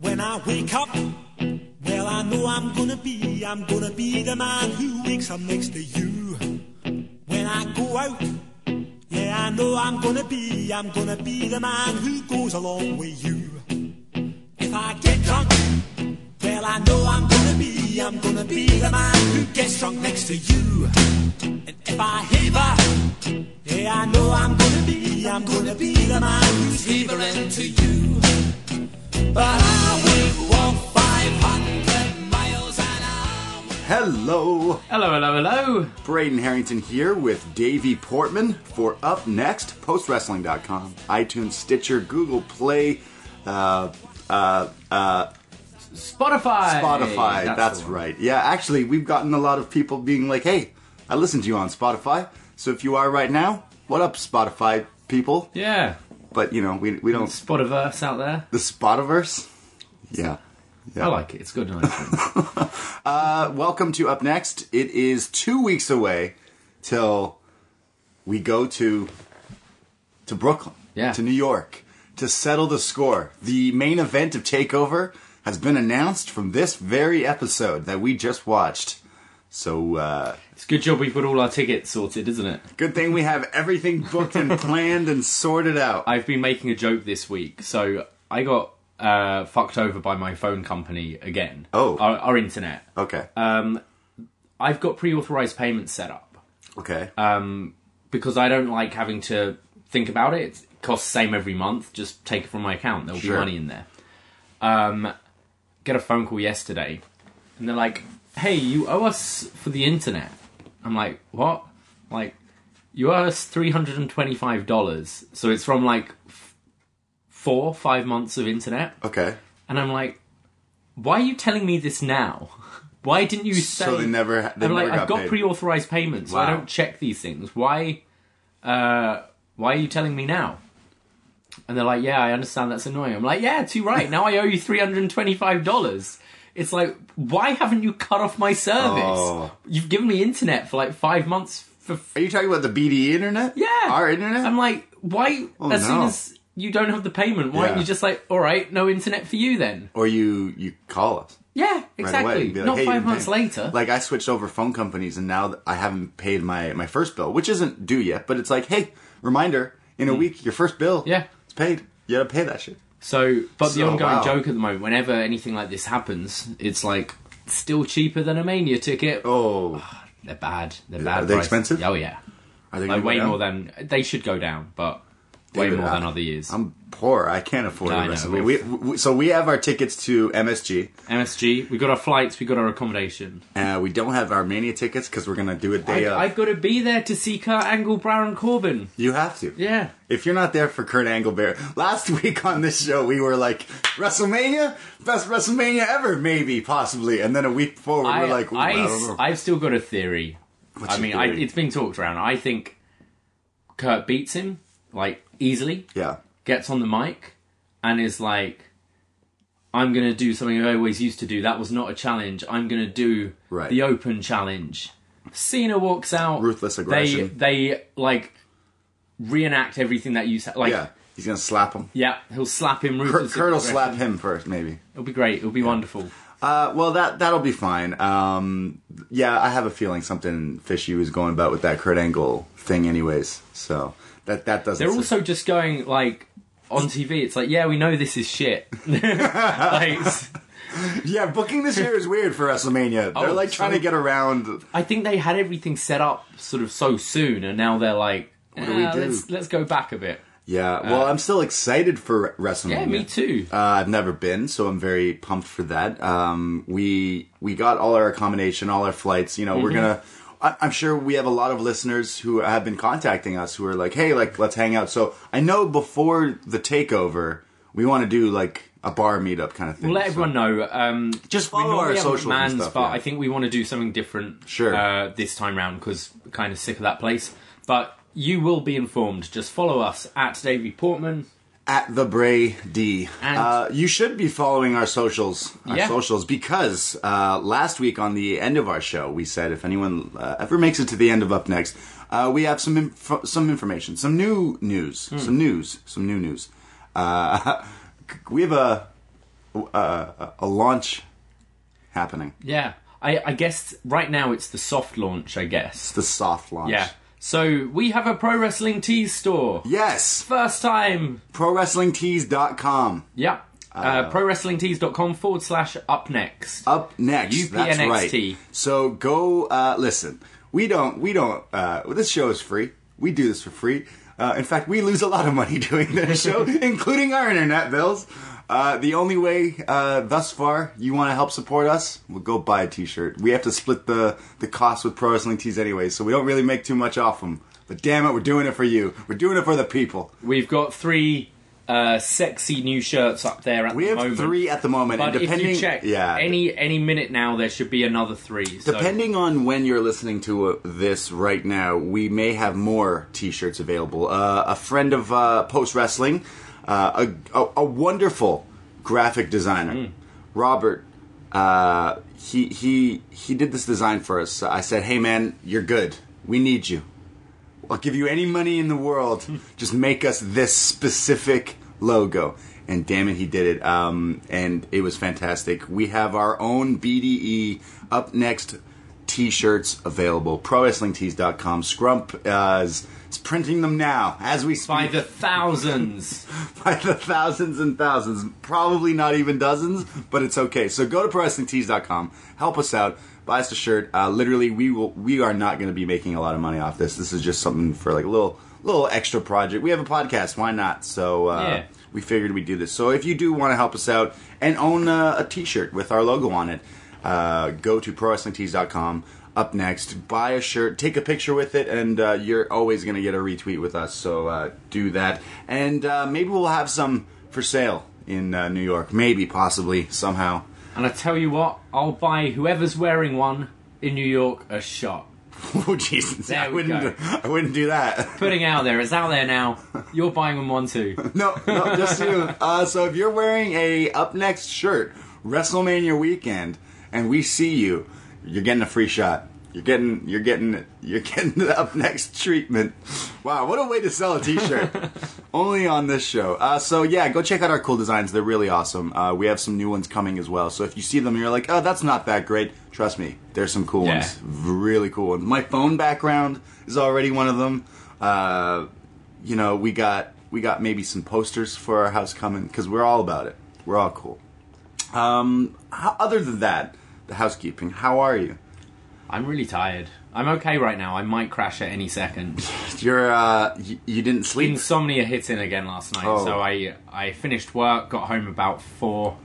When I wake up, well, I know I'm gonna be, I'm gonna be the man who wakes up next to you. When I go out, yeah, I know I'm gonna be, I'm gonna be the man who goes along with you. If I get drunk, well, I know I'm gonna be, I'm gonna be the man who gets drunk next to you. And if I haver, yeah, I know I'm gonna be, I'm gonna be the man who's havering to you. But I will walk 500 miles an hour. Hello, Hello, hello, hello. Braden Herrington here with Davie Portman for Up Next, postwrestling.com, iTunes, Stitcher, Google Play, uh, uh, uh, Spotify. Spotify. That's, the one. right. Yeah, actually, we've gotten a lot of people being like, hey, I listened to you on Spotify. So if you are right now, what up, Spotify people? Yeah. But, you know, we, we don't. Spotiverse out there. The Spotiverse? Yeah. Yeah. I like it. It's good. Uh, welcome to Up Next. It is two weeks away till we go to to Brooklyn, Yeah. to New York, to settle the score. The main event of Takeover has been announced from this very episode that we just watched. So uh, it's a good job we've got all our tickets sorted, isn't it? good thing we have everything booked and planned and sorted out. I've been making a joke this week. So I got uh, fucked over by my phone company again. Oh. Our, our internet. Okay. Um, I've got pre-authorized payments set up okay. um, because I don't like having to think about it. It costs same every month. Just take it from my account. There'll Sure. be money in there. Um, get a phone call yesterday, and they're like, "Hey, you owe us for the internet." I'm like, "What?" Like, you owe us three hundred and twenty-five dollars. So it's from like f- four, five months of internet, okay. and I'm like, "Why are you telling me this now?" Why didn't you say? So they never. They I'm never like, got I've got paid. pre-authorized payments, so I don't check these things. Why? Uh, why are you telling me now? And they're like, Yeah, I understand that's annoying. I'm like, Yeah, too right. Now I owe you three hundred and twenty-five dollars. It's like, why haven't you cut off my service? Oh. You've given me internet for like five months for. f- Are you talking about the BD internet? Yeah, Our internet. I'm like, why? Oh, as soon as you don't have the payment, why aren't Yeah. you just like, all right, no internet for you then? or you you call us. Yeah, right exactly. away. Like, Not "Hey, five months pay." later. Like I switched over phone companies, and now I haven't paid my my first bill, which isn't due yet. But it's like, hey, reminder: in a week, your first bill, Hmm. Yeah. It's paid. You gotta pay that shit. So, but the ongoing wow. joke at the moment, whenever anything like this happens, it's like still cheaper than a Mania ticket. Oh, ah, They're bad. They're bad. Are they price. expensive? Oh yeah, are they like way down? more than they should go down, but way Dude, more I- than other years. I'm poor. I can't afford I a know. WrestleMania. We, we, so we have our tickets to MSG. MSG, we got our flights, we got our accommodation. Uh, we don't have our Mania tickets because we're gonna do it day I, of. I've got to be there to see Kurt Angle, Baron Corbin. you have to. Yeah, If you're not there for Kurt Angle, Bear. Last week on this show, we were like, WrestleMania, best WrestleMania ever, maybe, possibly. And then a week forward, I, we're like, I. I, have still got a theory. What's I your mean, I, theory? it's been talked around. I think Kurt beats him, like easily. Yeah. Gets on the mic and is like, "I'm gonna do something I always used to do. That was not a challenge. I'm gonna do Right. the open challenge." Cena walks out. Ruthless aggression. They they like reenact everything that you said. Like, Yeah. He's gonna slap him. yeah, he'll slap him. Kurt, Ruthless Kurt will slap him first, maybe. It'll be great. It'll be wonderful. Uh, well, that that'll be fine. Um, yeah, I have a feeling something fishy was going about with that Kurt Angle thing, anyways. So that that doesn't. They're also just going like on TV. It's like, yeah, we know this is shit. like, yeah, booking this year is weird for WrestleMania. They're Oh, like trying so- to get around. I think they had everything set up sort of so soon, and now they're like, what do we "Ah, do?" Let's let's go back a bit. Yeah, well, I'm still excited for WrestleMania. Yeah, me too. Uh, I've never been, so I'm very pumped for that. Um, we we got all our accommodation, all our flights. You know, we're Mm-hmm. gonna. I, I'm sure we have a lot of listeners who have been contacting us who are like, "Hey, like, let's hang out." So I know before the takeover, we want to do like a bar meetup kind of thing. We'll let So- everyone know. Um, Just follow our have socials stuff, but yeah. I think we want to do something different. Sure. Uh, this time round because kind of sick of that place. But you will be informed. Just follow us at Davie Portman. At the Bray D. Uh, you should be following our socials, our Yeah. socials, because uh, last week on the end of our show, we said if anyone uh, ever makes it to the end of Up Next, uh, we have some inf- some information, some new news, Hmm. some news, some new news. Uh, we have a, a a launch happening. Yeah, I, I guess right now it's the soft launch. I guess. It's the soft launch. Yeah. So we have a pro wrestling tees store. Yes. First time. ProWrestlingTees.com. Yep. Uh, ProWrestlingTees.com forward slash up next. up next. That's right. So go uh, listen. We don't. We don't. Uh, this show is free. We do this for free. Uh, in fact, we lose a lot of money doing this show, including our internet bills. Uh, the only way uh, thus far you want to help support us, well, go buy a T-shirt. We have to split the the cost with Pro Wrestling Tees anyway, so we don't really make too much off them. But damn it, we're doing it for you. We're doing it for the people. We've got three uh, sexy new shirts up there at We the moment. We have three at the moment, But and depending, if you check yeah, any any minute now, there should be another three. So. Depending on when you're listening to uh, this right now, we may have more T-shirts available. Uh, a friend of uh, Post Wrestling, uh, a, a, a wonderful graphic designer, Robert. Uh, he he he did this design for us. I said, "Hey man, you're good. We need you. I'll give you any money in the world. Just make us this specific logo." And damn it, he did it. Um, and it was fantastic. We have our own BDE up next t-shirts available. ProWrestlingTees.com. Scrump uh, is, is printing them now as we speak. by the thousands. by the thousands and thousands, probably not even dozens, but it's okay. So go to ProWrestlingTees.com, help us out, buy us a shirt. Uh, literally, we will. We are not going to be making a lot of money off this. This is just something for like a little, little extra project. We have a podcast, why not? So uh, Yeah. we figured we'd do this. So if you do want to help us out and own uh, a T-shirt with our logo on it, uh, go to ProWrestlingTees.com. Up next, buy a shirt, take a picture with it, and uh, you're always going to get a retweet with us. So uh, do that, and uh, maybe we'll have some for sale in uh, New York. Maybe, possibly, somehow. and I tell you what, I'll buy whoever's wearing one in New York a shot. Oh Jesus! There I wouldn't. go. I wouldn't do that. Putting out there, it's out there now. You're buying them one too. No, no, just you. Uh, so if you're wearing a up next shirt, WrestleMania weekend, and we see you, you're getting a free shot. You're getting, you're getting, you're getting the up next treatment. Wow, what a way to sell a T-shirt! Only on this show. Uh, so yeah, go check out our cool designs. They're really awesome. Uh, we have some new ones coming as well. So if you see them, and you're like, oh, that's not that great. Trust me, there's some cool Yeah. ones. Really cool ones. My phone background is already one of them. Uh, you know, we got we got maybe some posters for our house coming because we're all about it. We're all cool. Um, how, other than that, the housekeeping. How are you? I'm really tired. I'm okay right now. I might crash at any second. You're uh, y- you didn't sleep. Insomnia hit in again last night, Oh. so I I finished work, got home about four,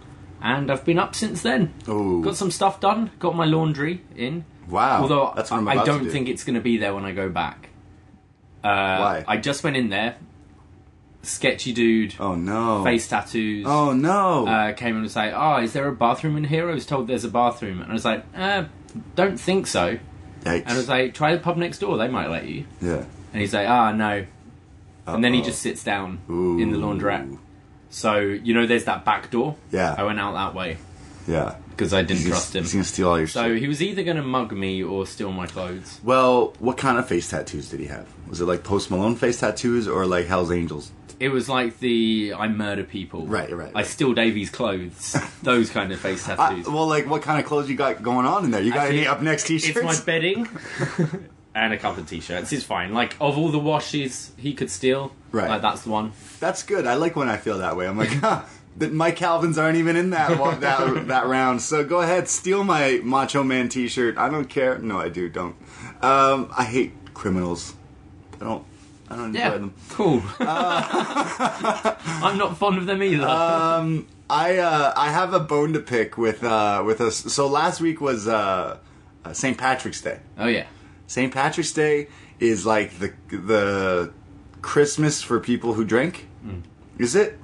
and I've been up since then. Ooh. Got some stuff done. Got my laundry in. Wow, Although that's what I'm I, about don't do. think it's going to be there when I go back. Uh, Why? I just went in there. Sketchy dude, Oh no. face tattoos. Oh no. uh, came and was like, "Oh, is there a bathroom in here?" I was told there's a bathroom, and I was like, uh, "Don't think so." Yikes. And I was like, "Try the pub next door; they might let you." yeah. And he's like, "Ah, no." and then he just sits down in the laundrette. So you know, there's that back door. Yeah. I went out that way Yeah. because I didn't He's trust him. he's gonna steal all your So shit. he was either going to mug me or steal my clothes. Well, what kind of face tattoos did he have? Was it like Post Malone face tattoos or like Hell's Angels? It was like the I murder people. Right, right, I steal Davie's clothes. Those kind of face I, tattoos. well, like what kind of clothes you got going on in there? You got any up next t-shirts? It's my bedding and a couple of t-shirts. It's fine. Like of all the washes he could steal, Right. Like that's the one. That's good. I like when I feel that way. I'm like, huh, my Calvins aren't even in that that that round. So go ahead, steal my Macho Man T-shirt. I don't care. No, I do. Don't. Um, I hate criminals. I don't. I don't enjoy Yeah, them. cool. I'm not fond of them either. Um, I uh, I have a bone to pick with uh, with us. So last week was uh, uh, St. Patrick's Day. oh yeah. St. Patrick's Day is like the the Christmas for people who drink. Is it?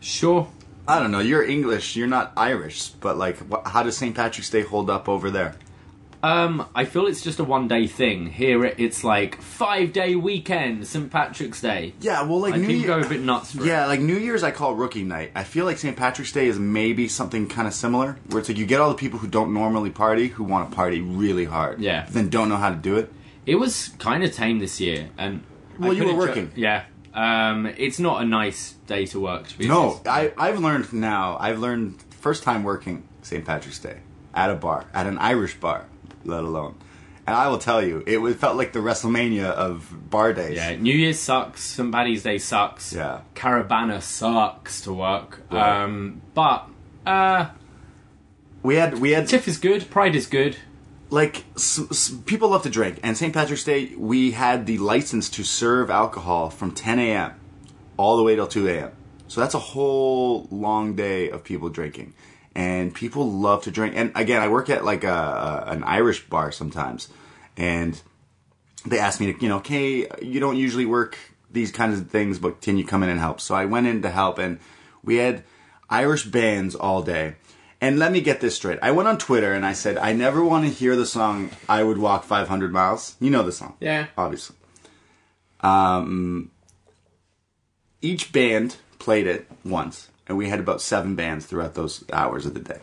Sure. I don't know. You're English. You're not Irish. But like, wh- how does St. Patrick's Day hold up over there? Um, I feel it's just a one day thing. Here it- it's like five day weekend, St. Patrick's Day. Yeah, well, like Like New Year- go a bit nuts Yeah, it. like New Year's, I call Rookie Night. I feel like St. Patrick's Day is maybe something kind of similar, where it's like you get all the people who don't normally party who want to party really hard. Yeah. then don't know how to do it. It was kind of tame this year, and I Well, you were ju- working. yeah. Um, it's not a nice day to work. To be No, honest. I, I've learned now. I've learned first time working St. Patrick's Day at a bar, at an Irish bar, let alone. And I will tell you, it was, felt like the WrestleMania of bar days. Yeah, New Year's sucks. Paddy's Day sucks. Yeah. Caravana sucks to work. Right. Um, but uh, We had we had TIFF is good. Pride is good. like s- s- people love to drink, and St. Patrick's Day we had the license to serve alcohol from 10 a.m. all the way till 2 a.m. So that's a whole long day of people drinking, and people love to drink. And again, I work at like a, a an Irish bar sometimes, and they asked me to, you know, okay, you don't usually work these kinds of things, but can you come in and help? So I went in to help, and we had Irish bands all day. And let me get this straight. I went on Twitter and I said, I never want to hear the song I Would Walk 500 Miles. You know the song. Yeah. Obviously. Um, each band played it once, and we had about seven bands throughout those hours of the day.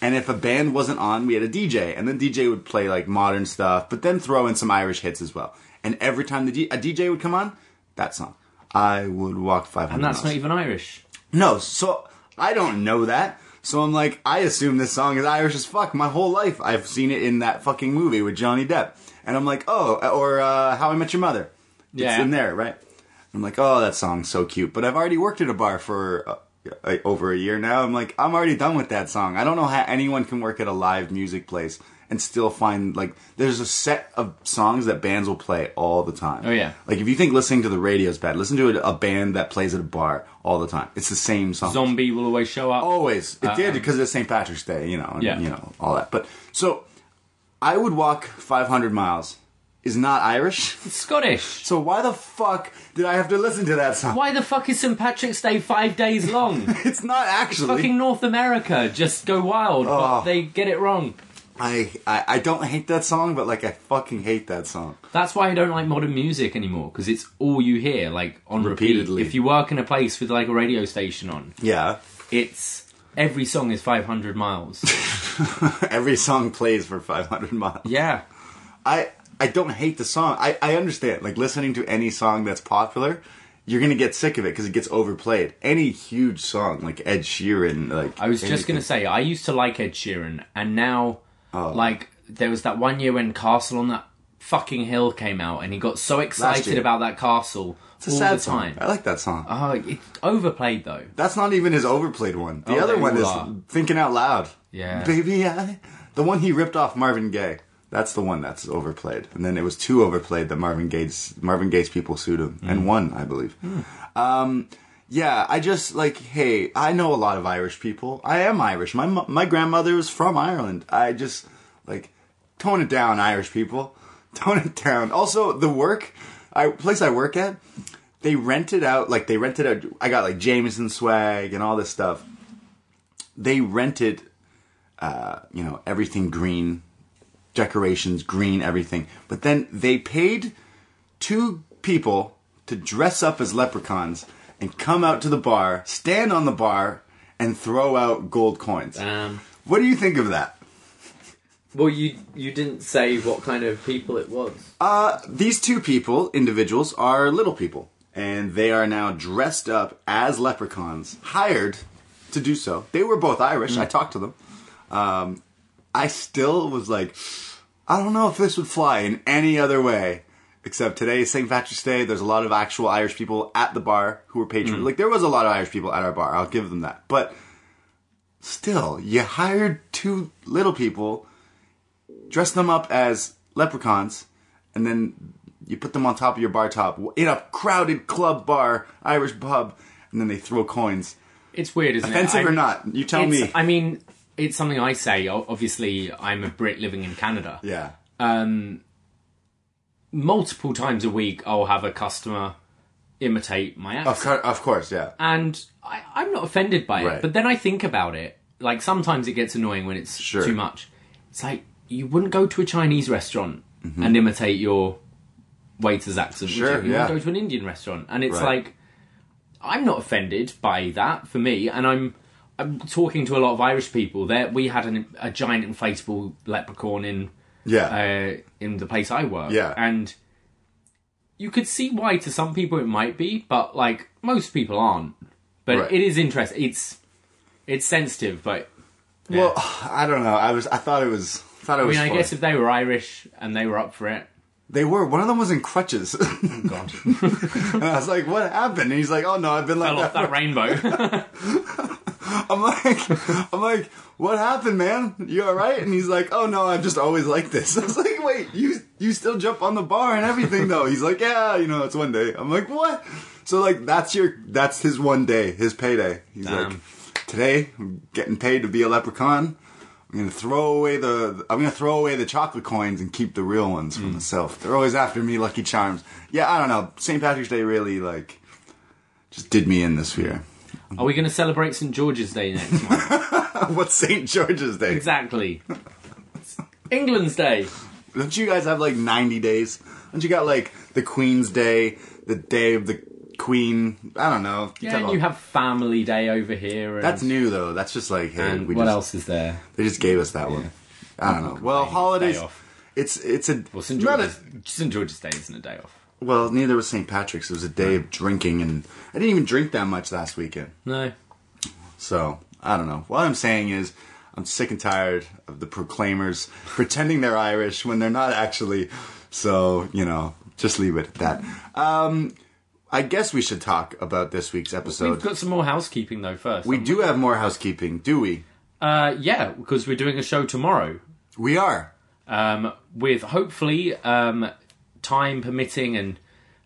And if a band wasn't on, we had a DJ, and then DJ would play like modern stuff, but then throw in some Irish hits as well. And every time the D- a DJ would come on, that song, I would walk 500 And that's miles. not even Irish. No, so I don't know that. So I'm like, I assume this song is Irish as fuck. My whole life, I've seen it in that fucking movie with Johnny Depp, and I'm like, oh, or uh, How I Met Your Mother. It's Yeah. in there, right? I'm like, oh, that song's so cute. But I've already worked at a bar for uh, uh, over a year now. I'm like, I'm already done with that song. I don't know how anyone can work at a live music place and still find like there's a set of songs that bands will play all the time. Oh, yeah. Like if you think listening to the radio is bad, listen to a, a band that plays at a bar all the time. It's the same song. Zombie will always show up. Always. It did Um, because it's St. Patrick's Day, you know, and, Yeah. you know, all that. But so I would walk 500 miles is not Irish. It's Scottish. So why the fuck did I have to listen to that song? Why the fuck is St. Patrick's Day five days long? It's not actually. Fucking North America just go wild, Oh. but they get it wrong. I, I I don't hate that song, but like I fucking hate that song. That's why I don't like modern music anymore because it's all you hear, like on Repeatedly. repeat. If you work in a place with like a radio station on, Yeah. it's every song is 500 miles. Every song plays for 500 miles. yeah, I I don't hate the song. I I understand. Like listening to any song that's popular, you're gonna get sick of it because it gets overplayed. Any huge song like Ed Sheeran, like I was just gonna say I used to like Ed Sheeran, and now Oh. like there was that one year when Castle on that fucking hill came out, and he got so excited about that castle It's a all sad the song. time. I like that song. Oh, it's overplayed though. That's not even his overplayed one. The Oh, other one is are. Thinking Out Loud. Yeah. Baby, I. The one he ripped off Marvin Gaye. That's the one that's overplayed. And then it was too overplayed that Marvin Gaye's Marvin Gaye's people sued him Mm. and won, I believe. Um, yeah, I just like, hey, I know a lot of Irish people. I am Irish. My my grandmother was from Ireland. I just like tone it down, Irish people. Tone it down. Also, the work, I place I work at, they rented out like they rented out. I got like Jameson swag and all this stuff. They rented, uh, you know, everything green, decorations green, everything. But then they paid two people to dress up as leprechauns and come out to the bar, stand on the bar, and throw out gold coins. Um, What do you think of that? well, you you didn't say what kind of people it was. Uh, these two people, individuals, are little people, and they are now dressed up as leprechauns, hired to do so. They were both Irish. I talked to them. Um, I still was like, I don't know if this would fly in any other way. Except today is St. Patrick's Day. There's a lot of actual Irish people at the bar who were patrons. Hmm. Like there was a lot of Irish people at our bar. I'll give them that. But still, you hired two little people, dressed them up as leprechauns, and then you put them on top of your bar top in a crowded club bar, Irish pub, and then they throw coins. It's weird, isn't Offensive it? or not? You tell me. I mean, it's something I say. Obviously, I'm a Brit living in Canada. yeah. Um, multiple times a week, I'll have a customer imitate my accent. Of, cour- of course, yeah. and I, I'm not offended by it. Right. But then I think about it. Like sometimes it gets annoying when it's Sure. too much. It's like you wouldn't go to a Chinese restaurant and imitate your waiter's accent. Mm-hmm. Sure, would you? You yeah. wouldn't go to an Indian restaurant, and it's Right. like I'm not offended by that for me, and I'm. I'm talking to a lot of Irish people. There, we had an, a giant inflatable leprechaun in Yeah. uh, in the place I work. Yeah. And you could see why to some people it might be, but like most people aren't. But Right. it is interesting. It's it's sensitive, but Well, I don't know. I was. I thought it was. Thought it I was. mean, I fun. guess if they were Irish and they were up for it, they were. One of them was in crutches, God, and I was like, "What happened?" And he's like, "Oh no, I've been like fell off that." that rainbow. I'm like, I'm like, "What happened, man? You all right?" And he's like, "Oh no, I'm just always like this." I was like, "Wait, you you still jump on the bar and everything though?" He's like, "Yeah, you know, it's one day." I'm like, "What?" So like, that's your that's his one day, his payday. He's like, "Today, I'm getting paid to be a leprechaun." I'm gonna throw away the I'm gonna throw away the chocolate coins and keep the real ones for hmm. myself. They're always after me, Lucky Charms. Yeah, I don't know. St. Patrick's Day really like just did me in this year. Are we going to celebrate St George's Day next month? What's St. George's Day? exactly. England's Day. Don't you guys have like 90 days? Don't you got like the Queen's Day, the day of the Queen? I don't know. Yeah, and you have Family Day over here. And, That's new though. That's just like hey, And we what just, else is there? They just gave us that one. I don't know. Well, Day holidays. It's it's a Well, St not a- George's, St George's Day isn't a day off. Well, neither was St. Patrick's. It was a day of drinking, and I didn't even drink that much last weekend. No. So I don't know. What I'm saying is, I'm sick and tired of the proclaimers pretending they're Irish when they're not actually. So you know, just leave it at that. Um, I guess we should talk about this week's episode. We've got some more housekeeping though first. We do have more housekeeping, do we? Uh, yeah, because we're doing a show tomorrow. We are. um, with hopefully um, time permitting and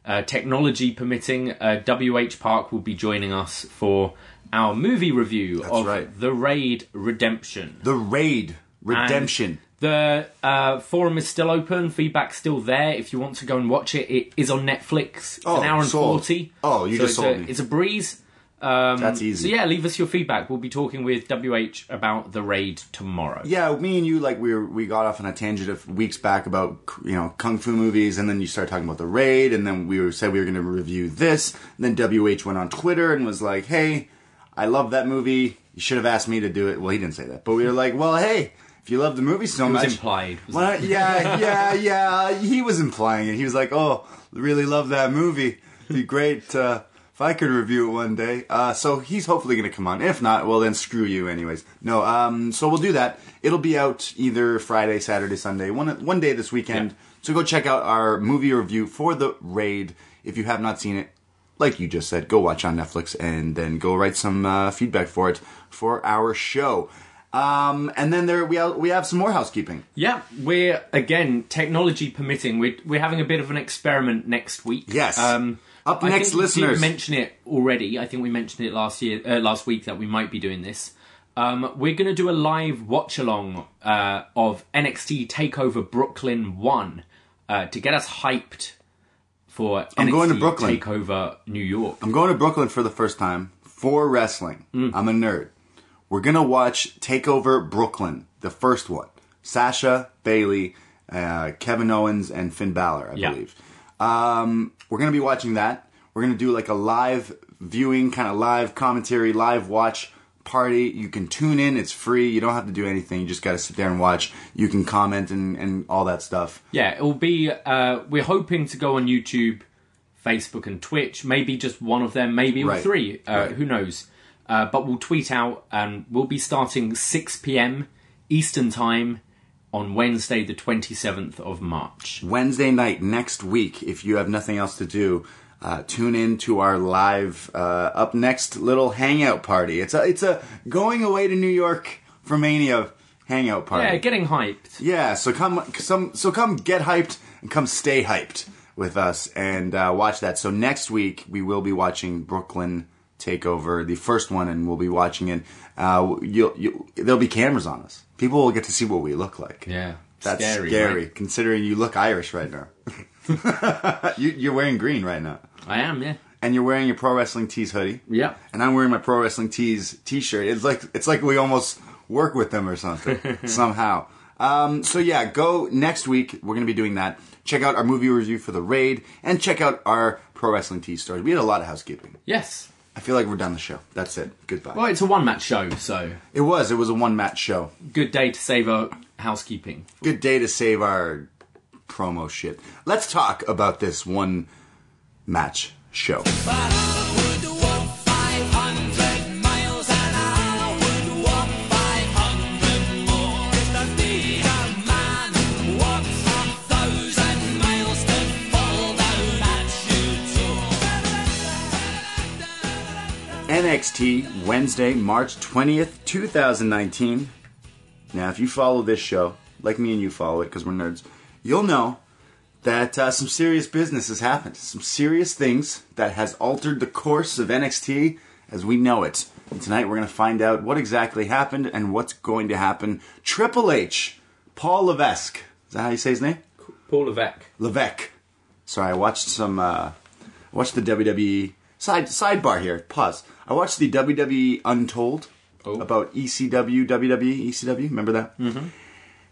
uh, technology permitting, uh, WH Park will be joining us for our movie review of right. The Raid Redemption. The Raid Redemption. The uh, forum is still open, feedback's still there. If you want to go and watch it, it is on Netflix. It's Oh, an hour and sold. 40. Oh, you So just it's sold a, me. It's a breeze. Um, That's So yeah, leave us your feedback. We'll be talking with WH about The Raid tomorrow. Yeah, me and you like we were, we got off on a tangent of weeks back about you know kung fu movies, and then you started talking about the raid, and then we were said we were going to review this, and then WH went on Twitter and was like, "Hey, I love that movie. You should have asked me to do it." Well, he didn't say that, but we were like, "Well, hey, if you love the movie so It was much, implied. wasn't why yeah, yeah, yeah." He was implying it. He was like, "Oh, really love that movie. It'd be great." Uh, if I could review it one day. Uh, so he's hopefully going to come on. If not, well then screw you anyways. No, um, so we'll do that. It'll be out either Friday, Saturday, Sunday, one one day this weekend. Yeah. So go check out our movie review for the raid. If you have not seen it, like you just said, go watch on Netflix and then go write some uh, feedback for it for our show. Um, and then there we have, we have some more housekeeping. Yeah, we're again technology permitting. We're we're having a bit of an experiment next week. Yes. Um, Up I next, think we listeners. did mention it already. I think we mentioned it last year, uh, last week that we might be doing this. Um, we're going to do a live watch along uh, of NXT Takeover Brooklyn One uh, to get us hyped for I'm NXT going to Brooklyn. Takeover New York. I'm going to Brooklyn for the first time for wrestling. Mm. I'm a nerd. We're gonna watch Takeover Brooklyn, the first one. Sasha, Bayley, uh, Kevin Owens, and Finn Balor, I Yeah. believe. Um, we're gonna be watching that. We're gonna do like a live viewing, kind of live commentary, live watch party. You can tune in. It's free. You don't have to do anything. You just got to sit there and watch. You can comment and, and all that stuff. Yeah, it will be. Uh, we're hoping to go on YouTube, Facebook, and Twitch. Maybe just one of them. Maybe all Right. three. Uh, Right. Who knows? Uh, but we'll tweet out, and we'll be starting 6 p.m. Eastern time on Wednesday, the 27th of March. Wednesday night next week, if you have nothing else to do, uh, tune in to our live uh, up next little hangout party. It's a it's a going away to New York for Mania hangout party. Yeah, getting hyped. Yeah, so come some so come get hyped and come stay hyped with us and uh, watch that. So next week we will be watching Brooklyn Takeover, the first one, and we'll be watching it. Uh, you'll, you there'll be cameras on us. People will get to see what we look like. Yeah, That's scary. scary, right? considering you look Irish right now. you, you're wearing green right now, I am. Yeah. and you're wearing your pro wrestling tees hoodie. Yeah. And I'm wearing my pro wrestling tees t-shirt. It's like it's like we almost work with them or something somehow. Um, so yeah, go next week. We're gonna be doing that. Check out our movie review for the raid, and check out our pro wrestling tees stories. We had a lot of housekeeping. Yes. I feel like we're done the show. That's it. Goodbye. Well, it's a one-match show, so It was. It was a one match show. good day to save our housekeeping. Good day to save our promo shit. Let's talk about this one match show. NXT Wednesday, March 20th, 2019. Now, if you follow this show, like me and you follow it because we're nerds, you'll know that uh, some serious business has happened. Some serious things that has altered the course of NXT as we know it. And tonight we're going to find out what exactly happened and what's going to happen. Triple H, Paul Levesque. Is that how you say his name? Paul Levesque. Levesque. Sorry, I watched some. Uh, I watched the WWE side sidebar here. Pause. I watched the WWE Untold Oh. about ECW, WWE, ECW. Remember that? Mm-hmm.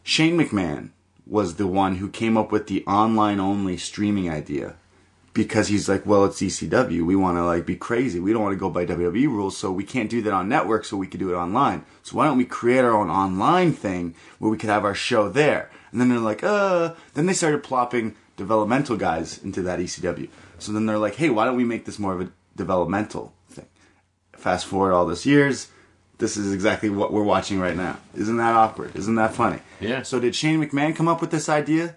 Shane McMahon was the one who came up with the online only streaming idea because he's like, well, it's ECW. We want to like be crazy. We don't want to go by WWE rules, so we can't do that on network. So we could do it online. So why don't we create our own online thing where we could have our show there? And then they're like, uh. Then they started plopping developmental guys into that ECW. So then they're like, hey, why don't we make this more of a developmental? Fast forward all this years. This is exactly what we're watching right now. Isn't that awkward? Isn't that funny? Yeah. So did Shane McMahon come up with this idea?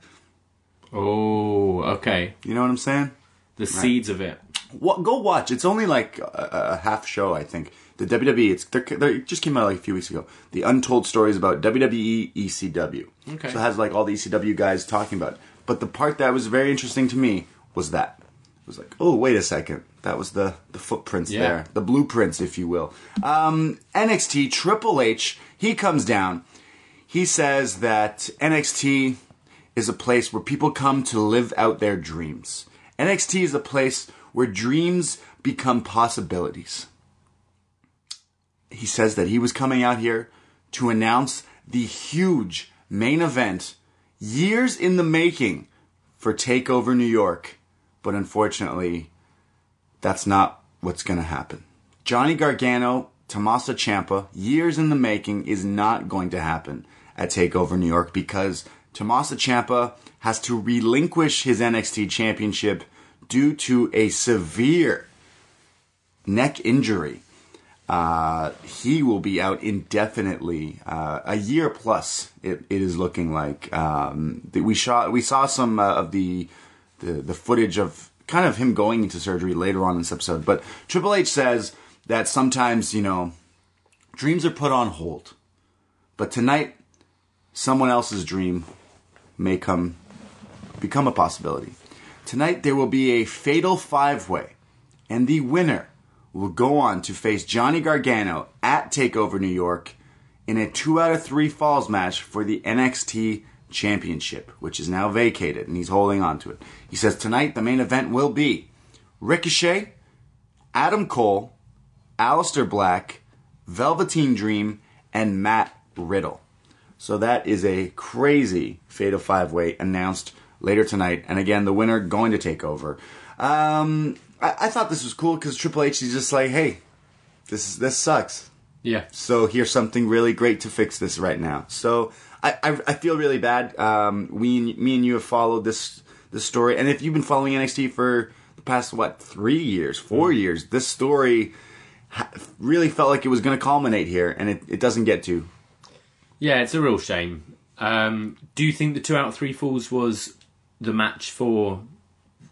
Oh, okay. You know what I'm saying? The seeds of it. Well, go watch. It's only like a, a half show, I think. The WWE. It's they're, they're, it just came out like a few weeks ago. The Untold Stories about WWE ECW. Okay. So it has like all the ECW guys talking about. It. But the part that was very interesting to me was that it was like, oh wait a second, that was the the footprints Yeah. there, the blueprints, if you will. Um, NXT Triple H. He comes down. He says that NXT is a place where people come to live out their dreams. NXT is a place where dreams become possibilities. He says that he was coming out here to announce the huge main event, years in the making, for TakeOver New York. But unfortunately, that's not what's going to happen. Johnny Gargano, Tommaso Ciampa, years in the making, is not going to happen at TakeOver New York because Tommaso Ciampa has to relinquish his NXT championship due to a severe neck injury. Uh, he will be out indefinitely, uh, a year plus. It, it is looking like um, we saw we saw some uh, of the, the the footage of kind of him going into surgery later on in this episode. But Triple H says that sometimes you know dreams are put on hold, but tonight someone else's dream may come become a possibility. Tonight there will be a fatal five way, and the winner will go on to face Johnny Gargano at TakeOver New York in a two out of three falls match for the NXT Championship, which is now vacated, and he's holding on to it. He says tonight the main event will be Ricochet, Adam Cole, Aleister Black, Velveteen Dream, and Matt Riddle. So that is a crazy Fatal Five Way announced later tonight. And again, the winner going to take over. Um, I, I thought this was cool because Triple H is just like, hey, this is this sucks. Yeah. So here's something really great to fix this right now. So I I, I feel really bad. Um, we me and you have followed this this story, and if you've been following NXT for the past what three years, four years, this story really felt like it was going to culminate here, and it, it doesn't get to. Yeah, it's a real shame. Um, do you think the two out of three falls was the match for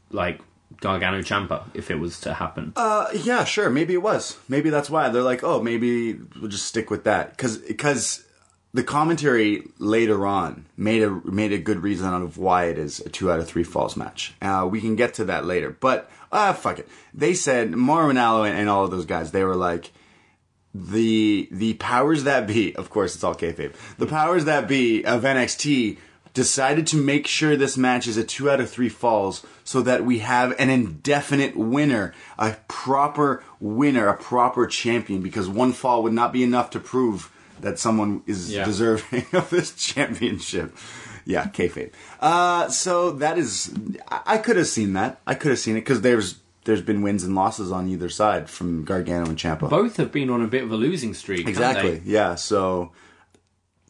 like Gargano Ciampa if it was to happen? Uh, yeah, sure. Maybe it was. Maybe that's why they're like, oh, maybe we'll just stick with that because because the commentary later on made a made a good reason out of why it is a two out of three falls match. Uh, we can get to that later, but uh, fuck it. They said Mauro Ranallo and, and all of those guys. They were like the the powers that be. Of course, it's all kayfabe. The powers that be of NXT decided to make sure this match is a two out of three falls so that we have an indefinite winner, a proper winner, a proper champion, because one fall would not be enough to prove that someone is Yeah. deserving of this championship. Yeah, kayfabe. Uh, so that is, I, could have seen that. I could have seen it because there's there's been wins and losses on either side from Gargano and Ciampa. Both have been on a bit of a losing streak. Exactly. they? Yeah. So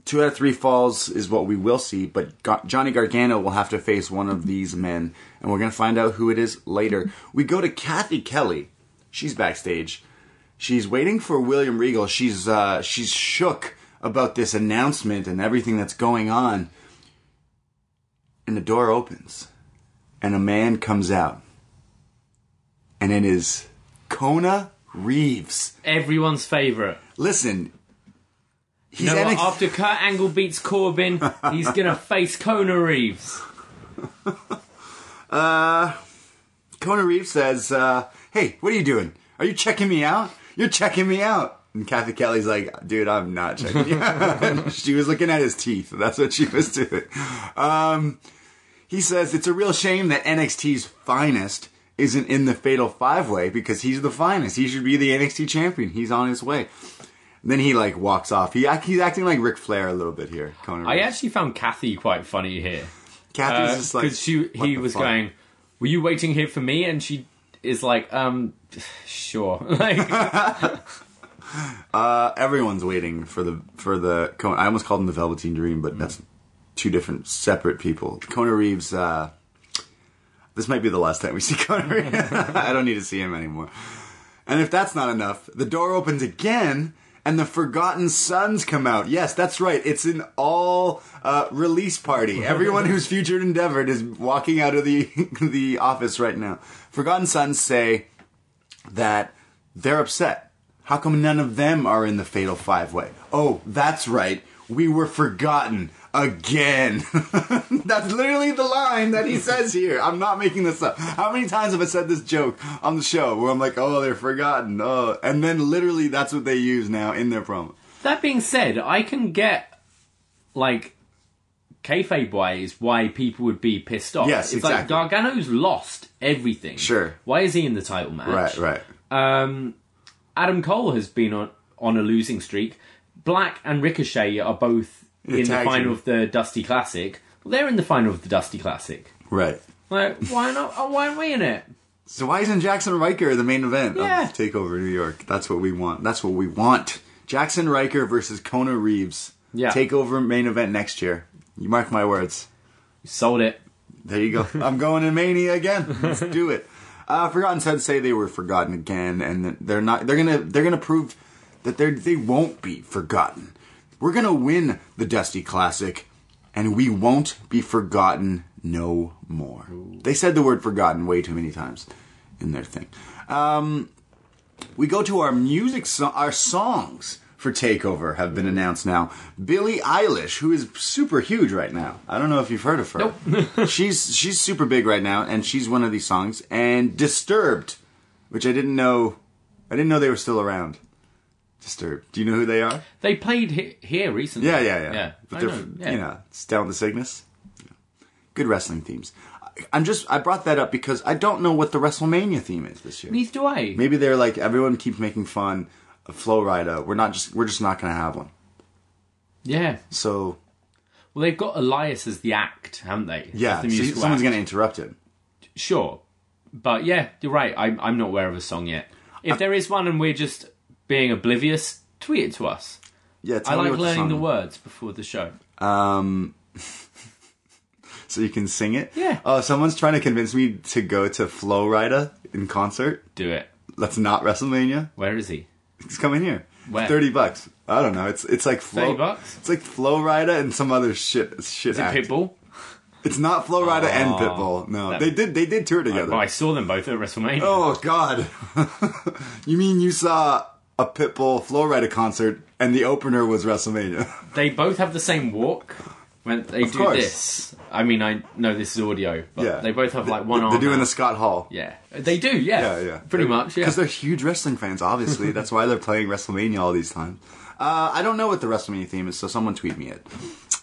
two out of three falls is what we will see, but Johnny Gargano will have to face one of these men, and we're gonna find out who it is later. We go to Cathy Kelley. She's backstage. She's waiting for William Regal. She's uh, she's shook about this announcement and everything that's going on. And the door opens, and a man comes out, and it is Kona Reeves. Everyone's favourite. Listen, he's You know what? NXT After Kurt Angle beats Corbin, he's gonna face Kona Reeves. Kona Reeves says, uh, "Hey, what are you doing? Are you checking me out? You're checking me out." And Cathy Kelley's like, "Dude, I'm not checking you out." she was looking at his teeth. That's what she was doing. Um, he says it's a real shame that NXT's finest isn't in the Fatal Five Way because he's the finest. He should be the NXT champion. He's on his way. Then he like walks off. He act- he's acting like Ric Flair a little bit here. Kona I Reeves. actually found Cathy quite funny here. Cathy's just like because she he was fuck?" going, "Were you waiting here for me?" And she is like, "Um, sure." like, Uh, everyone's waiting for the for the. I almost called him the Velveteen Dream, but that's two different separate people. Kona Reeves. Uh, this might be the last time we see Kona Reeves. I don't need to see him anymore. And if that's not enough, the door opens again. And the Forgotten Sons come out. Yes, that's right. It's an all uh, release party. Everyone who's featured endeavored is walking out of the the office right now. Forgotten Sons say that they're upset. How come none of them are in the Fatal Five Way? Oh, that's right. We were forgotten again. that's literally the line that he says here. I'm not making this up. How many times have I said this joke on the show where I'm like, oh, they're forgotten. Oh, and then literally that's what they use now in their promo. that being said, I can get like kayfabe wise why people would be pissed off. Yes, it's exactly. like Gargano's lost everything. Sure. Why is he in the title match? Right, right. Um, Adam Cole has been on on a losing streak. Black and Ricochet are both The in the final team. of the Dusty Classic. Well, they're in the final of the Dusty Classic. Right. Like, why not? oh, Why aren't we in it? So why isn't Jaxson Ryker the main event Yeah. of Takeover New York? That's what we want. That's what we want. Jaxson Ryker versus Kona Reeves. Yeah. Takeover main event next year. You mark my words. You sold it. There you go. I'm going to Mania again. Let's do it. Uh, Forgotten Sons say they were forgotten again, and they're not. They're gonna. They're gonna prove that they they won't be forgotten. We're gonna win the Dusty Classic, and we won't be forgotten no more. They said the word forgotten way too many times in their thing. Um, we go to our music, so- our songs for Takeover have been announced now. Billie Eilish, who is super huge right now. I don't know if you've heard of her. Nope. she's she's super big right now, and she's one of these songs. And Disturbed, which I didn't know, I didn't know they were still around. Disturbed. Do you know who they are? They played he- here recently. Yeah, yeah, yeah. yeah. But I they're, know, yeah. you know, it's down the Sickness. Good wrestling themes. I'm just, I brought that up because I don't know what the WrestleMania theme is this year. Neither do I. Maybe they're like everyone keeps making fun of Flo Rida. We're not just we're just not gonna have one. Yeah. So Well, they've got Elias as the act, haven't they? yeah, the so someone's gonna interrupt him. Sure, but yeah, you're right. I'm I'm not aware of a song yet. If there is one and we're just being oblivious, tweet it to us. Yeah, I me like the learning the song- words before the show. Um, so you can sing it. Yeah. Oh, someone's trying to convince me to go to Flo Rida in concert. Do it. That's not WrestleMania. Where is he? He's coming here. Where? Thirty bucks. I don't know. It's it's like Flow. 30 bucks? It's like Flo Rida and some other shit. Shit. Is it act. Pitbull? It's not Flo Rida and Oh, Pitbull. No, that- they did. They did tour together. Well, I saw them both at WrestleMania. Oh God! you mean you saw a Pitbull Flo Rida concert and the opener was WrestleMania? They both have the same walk when they do course. this. I mean, I know this is audio, but yeah, they both have like one arm. They're doing out. the Scott Hall. Yeah, they do. Yeah, Yeah, yeah. pretty much. Yeah, Because they're huge wrestling fans, obviously. That's why they're playing WrestleMania all these times. Uh, I don't know what the WrestleMania theme is, so someone tweet me it.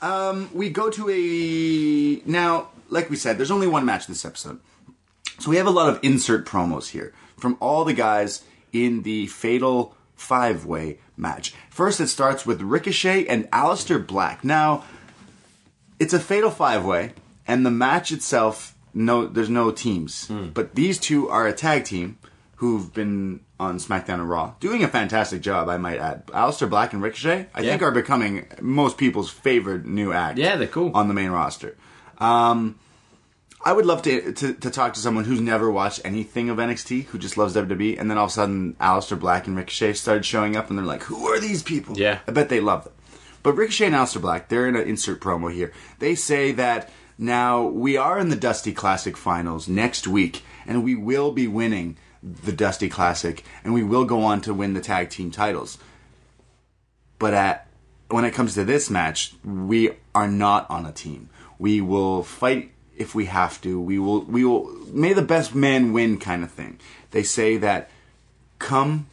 Um, we go to a. Now, like we said, there's only one match this episode. So we have a lot of insert promos here from all the guys in the Fatal Five Way match. First, it starts with Ricochet and Aleister Black. Now, it's a Fatal Five Way, and the match itself, no, there's no teams. But these two are a tag team who've been on SmackDown and Raw, doing a fantastic job, I might add. Aleister Black and Ricochet, I Yeah. think, are becoming most people's favorite new act. Yeah, they're cool. on the main roster. Um, I would love to, to to talk to someone who's never watched anything of NXT, who just loves WWE, and then all of a sudden Aleister Black and Ricochet started showing up, and they're like, "Who are these people?" Yeah. I bet they love them. But Ricochet and Aleister Black, they're in an insert promo here. They say that now we are in the Dusty Classic finals next week, and we will be winning the Dusty Classic, and we will go on to win the tag team titles. But at when it comes to this match, we are not on a team. We will fight if we have to. We will we will may the best man win kind of thing. They say that come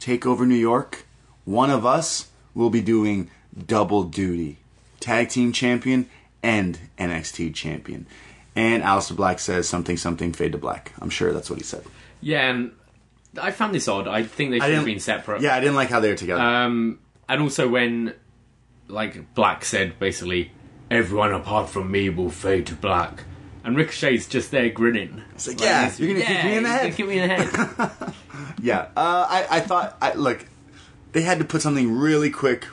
take over New York, one of us will be doing double duty. Tag team champion and NXT champion. And Aleister Black says something something fade to black. I'm sure that's what he said. yeah, and I found this odd. I think they should have been separate. Yeah, I didn't like how they were together. Um, and also when, like, Black said basically, everyone apart from me will fade to black, and Ricochet's just there grinning. It's like, yeah, you're gonna kick me in the head. kick me in the head. Yeah, uh, I, I thought, I, look, they had to put something really quick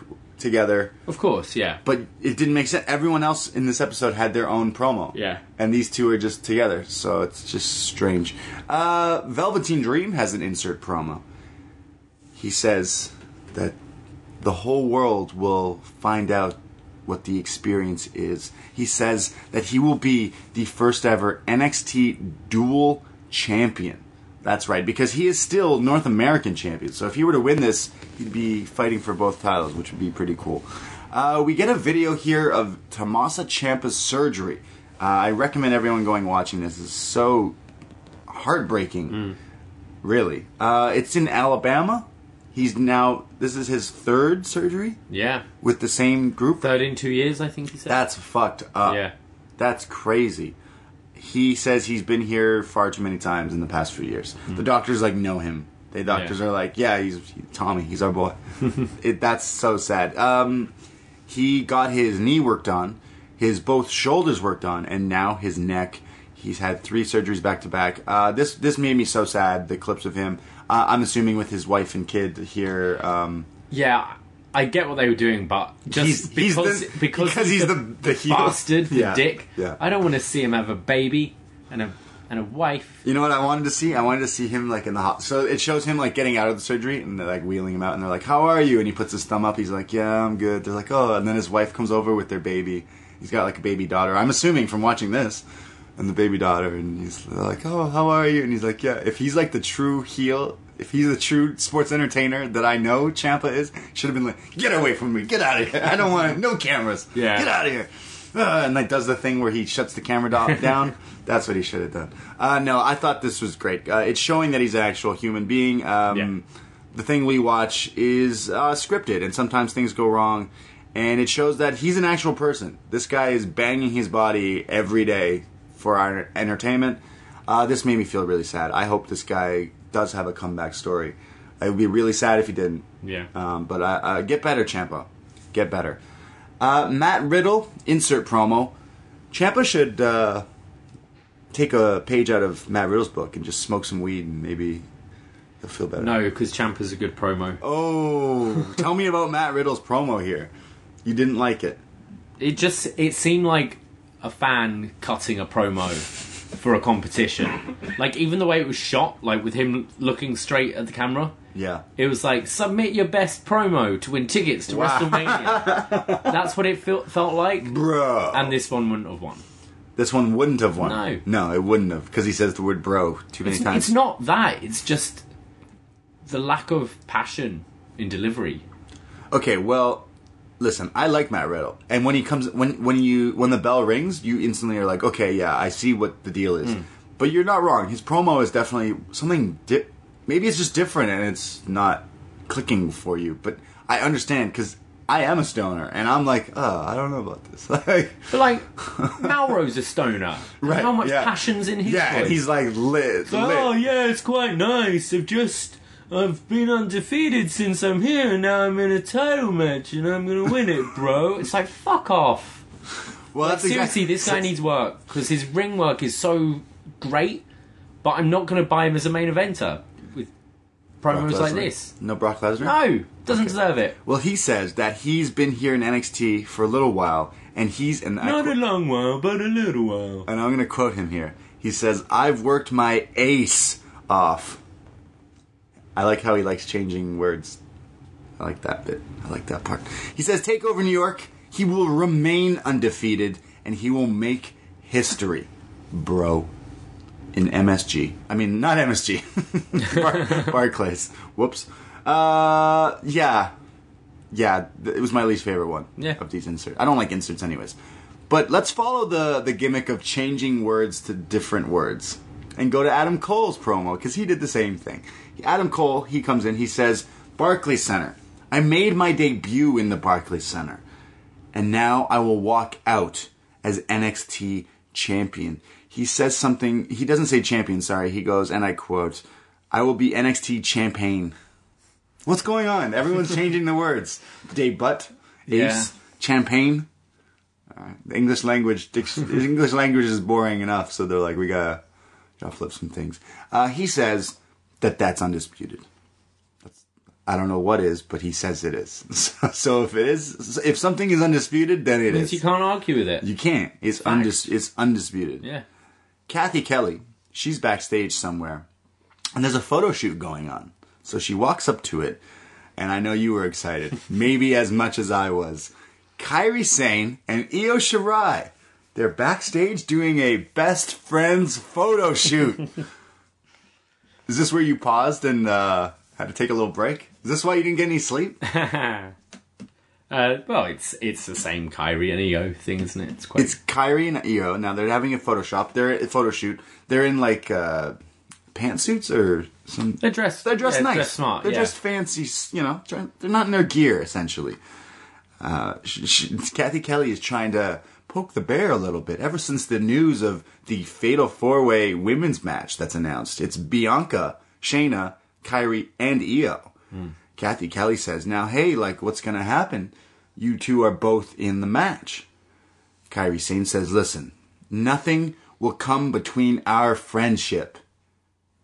together, of course, yeah. but it didn't make sense. Everyone else in this episode had their own promo. Yeah. And these two are just together, so it's just strange. Uh, Velveteen Dream has an insert promo. He says that the whole world will find out what the experience is. He says that he will be the first ever NXT dual champion. That's right, because he is still North American champion. So if he were to win this, he'd be fighting for both titles, which would be pretty cool. Uh, we get a video here of Tommaso Ciampa's surgery. Uh, I recommend everyone going watching this. It's so heartbreaking, really. Uh, it's in Alabama. He's now this is his third surgery Yeah. with the same group. Third in two years, I think he said. That's fucked up. Yeah. That's crazy. He says he's been here far too many times in the past few years. The doctors like know him. The doctors. Yeah. are like, yeah, he's he- Tommy. He's our boy. it, that's so sad. Um, he got his knee worked on, his both shoulders worked on, and now his neck. He's had three surgeries back to back. Uh, This this made me so sad. The clips of him. Uh, I'm assuming with his wife and kid here. Um, yeah, I get what they were doing, but just He's- he's because the- because, because he's the- the heel. bastard, the Yeah, dick. yeah. I don't want to see him have a baby and a and a wife. You know what I wanted to see? I wanted to see him like in the hot. So it shows him like getting out of the surgery and they're like wheeling him out and they're like, "How are you?" And he puts his thumb up. He's like, "Yeah, I'm good." They're like, "Oh," and then his wife comes over with their baby. He's got like a baby daughter. I'm assuming from watching this, and the baby daughter, and he's like, "Oh, how are you?" And he's like, "Yeah." If he's like the true heel, if he's a true sports entertainer that I know Ciampa is, should have been like, "Get away from me! Get out of here! I don't want no cameras! Yeah. Get out of here!" Uh, and like does the thing where he shuts the camera down. That's what he should have done. Uh, no, I thought this was great. Uh, it's showing that he's an actual human being. Um, Yeah. The thing we watch is uh, scripted, and sometimes things go wrong. And it shows that he's an actual person. This guy is banging his body every day for our entertainment. Uh, this made me feel really sad. I hope this guy does have a comeback story. It would be really sad if he didn't. Yeah. Um, but uh, uh, get better, Ciampa. Get better. Uh, Matt Riddle, insert promo. Ciampa should uh, take a page out of Matt Riddle's book and just smoke some weed and maybe he'll feel better. No, because Ciampa's a good promo. Oh, tell me about Matt Riddle's promo here. You didn't like it. It just it seemed like a fan cutting a promo for a competition. Like even the way it was shot, like with him looking straight at the camera, Yeah. it was like submit your best promo to win tickets to WrestleMania. That's what it felt felt like. Bro. And this one wouldn't have won. this one wouldn't have won. No. No, it wouldn't have because he says the word bro too many It's, times. it's not that. It's just the lack of passion in delivery. Okay, well, listen, I like Matt Riddle, and when he comes, when when you when the bell rings, you instantly are like, okay, yeah, I see what the deal is. Hmm. But you're not wrong. His promo is definitely something. Di- maybe it's just different, and it's not clicking for you. But I understand because I am a stoner, and I'm like, oh, I don't know about this. like, But like Mauro's a stoner. Right, How much yeah. passion's in his yeah, and he's like lit. Oh lit. yeah, it's quite nice. I've just I've been undefeated since I'm here, and now I'm in a title match, and I'm gonna win it, bro. It's like fuck off. Well, Like, that's seriously, exactly- this guy needs work because his ring work is so great. But I'm not gonna buy him as a main eventer with promos like this. No Brock Lesnar. No, doesn't deserve it. Well, he says that he's been here in NXT for a little while, and he's and Not a long while, but a little while. and I'm to quote him here. He says, "I've worked my ace off." I like how he likes changing words. I like that bit. I like that part. He says, "Take over New York. He will remain undefeated, and he will make history, bro." In MSG, I mean not MSG, Bar- Barclays. Whoops. Uh, yeah, yeah. It was my least favorite one. Yeah. Of these inserts, I don't like inserts anyways. But let's follow the the gimmick of changing words to different words and go to Adam Cole's promo because he did the same thing. Adam Cole, he comes in, he says, Barclays Center. I made my debut in the Barclays Center, and now I will walk out as NXT champion. He says something. He doesn't say champion. Sorry. He goes, and I quote, "I will be NXT champagne." What's going on? Everyone's changing the words. Debut, ace, Yeah. champagne. Uh, the English language, English language is boring enough, so they're like, we gotta, gotta flip some things. Uh, he says that that's undisputed. That's, I don't know what is, but he says it is. So, so if it is, if something is undisputed, then it Means is. you can't argue with it. You can't. It's undis- It's undisputed. yeah. Cathy Kelley, she's backstage somewhere, and there's a photo shoot going on. So she walks up to it, and I know you were excited, maybe as much as I was. Kairi Sane and Io Shirai, they're backstage doing a best friends photo shoot. Is this where you paused and uh, had to take a little break? Is this why you didn't get any sleep? Uh, well, it's it's the same Kairi and Io thing, isn't it? It's quite. It's Kairi and Io. Now they're having a Photoshop. They're a photo shoot. They're in like uh, pantsuits or some. they're dressed. They're dressed yeah, nice. Dressed smart. They're yeah. dressed fancy. You know, they're not in their gear essentially. Uh, sh sh Cathy Kelley is trying to poke the bear a little bit. Ever since the news of the Fatal Four Way Women's match that's announced, it's Bianca, Shayna, Kairi, and Io. Hmm. Cathy Kelley says, "Now, hey, like, what's gonna happen? You two are both in the match." Kairi Sane says, "Listen, nothing will come between our friendship."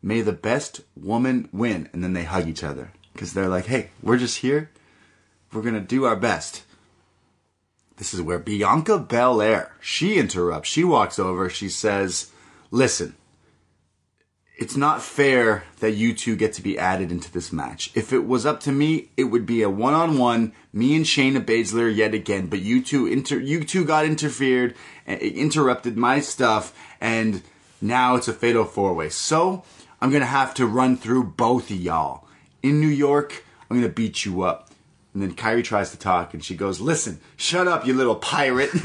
may the best woman win. And then they hug each other because they're like, hey, we're just here. We're going to do our best. This is where Bianca Belair, she interrupts. She walks over. She says, listen, it's not fair that you two get to be added into this match. If it was up to me, it would be a one-on-one, me and Shayna Baszler yet again. But you two, inter- you two got interfered, uh, interrupted my stuff, and now it's a fatal four-way. So I'm gonna have to run through both of y'all. In New York, I'm gonna beat you up. And then Kairi tries to talk, and she goes, "Listen, shut up, you little pirate."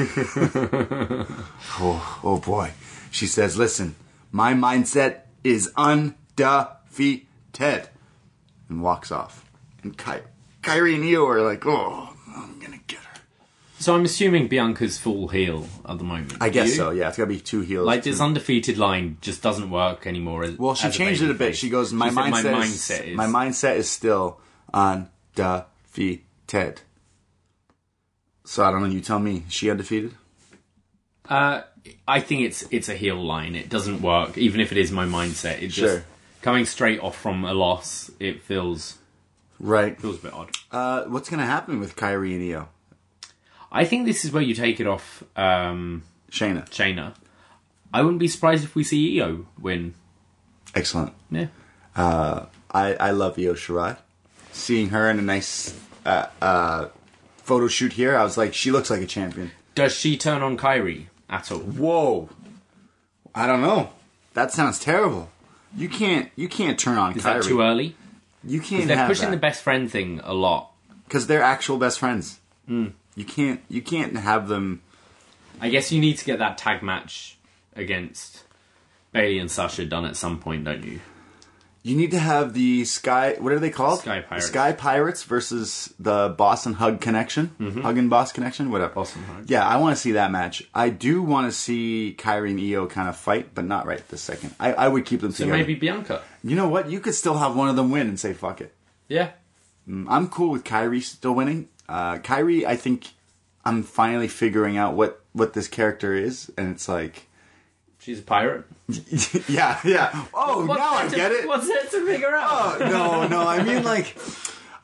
oh, oh boy. She says, "Listen, my mindset is undefeated," and walks off. And Ky- Kairi and Io are like, "Oh, I'm gonna get her." So I'm assuming Bianca's full heel at the moment. I guess You? so. Yeah, it's gotta be two heels. Like this undefeated line just doesn't work anymore. As, Well, she changed it a bit. She goes, "My She said, mindset, my is, mindset is my mindset is still undefeated." So I don't know. You tell me. Is she undefeated? Uh, I think it's it's a heel line. It doesn't work, even if it is my mindset. It just Sure. coming straight off from a loss. It feels Right. feels a bit odd. Uh, what's going to happen with Kairi and Io? I think this is where you take it off um, Shayna. Shayna. I wouldn't be surprised if we see Io win. Excellent. Yeah. I, I love Io Shirai. Seeing her in a nice uh, uh, photo shoot here, I was like, she looks like a champion. Does she turn on Kairi at all? Whoa. I don't know. That sounds terrible. You can't. You can't turn on Is Kairi. that too early? You can't. They're have pushing the that. best friend thing a lot. because they're actual best friends. Hmm. You can't. You can't have them. I guess you need to get that tag match against Bayley and Sasha done at some point, don't you? You need to have the Sky. What are they called? Sky Pirates. Sky Pirates versus the Boss 'n' Hug Connection. Hug and Boss Connection. Whatever. Mm-hmm. Boston Hug. Yeah, I want to see that match. I do want to see Kairi and Io kind of fight, but not right this second. I, I would keep them So together. maybe Bianca. You know what? You could still have one of them win and say fuck it. Yeah. I'm cool with Kairi still winning. Uh, Kairi, I think I'm finally figuring out what what this character is, and it's like, She's a pirate. yeah, yeah. Oh, What's now I to- get it. What's there to figure out? Oh, no, no. I mean, like,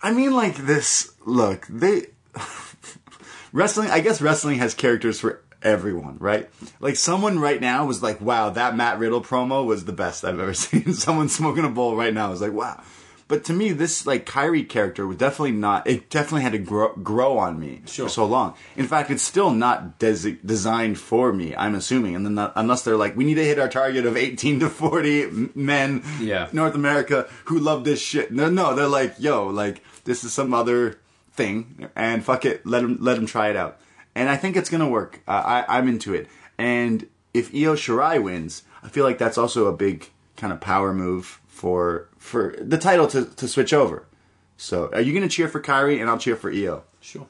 I mean, like this. Look, they wrestling. I guess wrestling has characters for everyone, right? Like, someone right now was like, "Wow, that Matt Riddle promo was the best I've ever seen." someone smoking a bowl right now is like, "Wow." But to me, this like Kairi character was definitely not. It definitely had to grow, grow on me Sure. for so long. In fact, it's still not desi- designed for me. I'm assuming, and then not, unless they're like, we need to hit our target of 18 to 40 men, Yeah. North America who love this shit. No, no, they're like, yo, like this is some other thing, and fuck it, let them let them try it out. And I think it's gonna work. Uh, I I'm into it. And if Io Shirai wins, I feel like that's also a big kind of power move for for the title to to switch over. So, are you gonna cheer for Kairi, and I'll cheer for Io. Sure.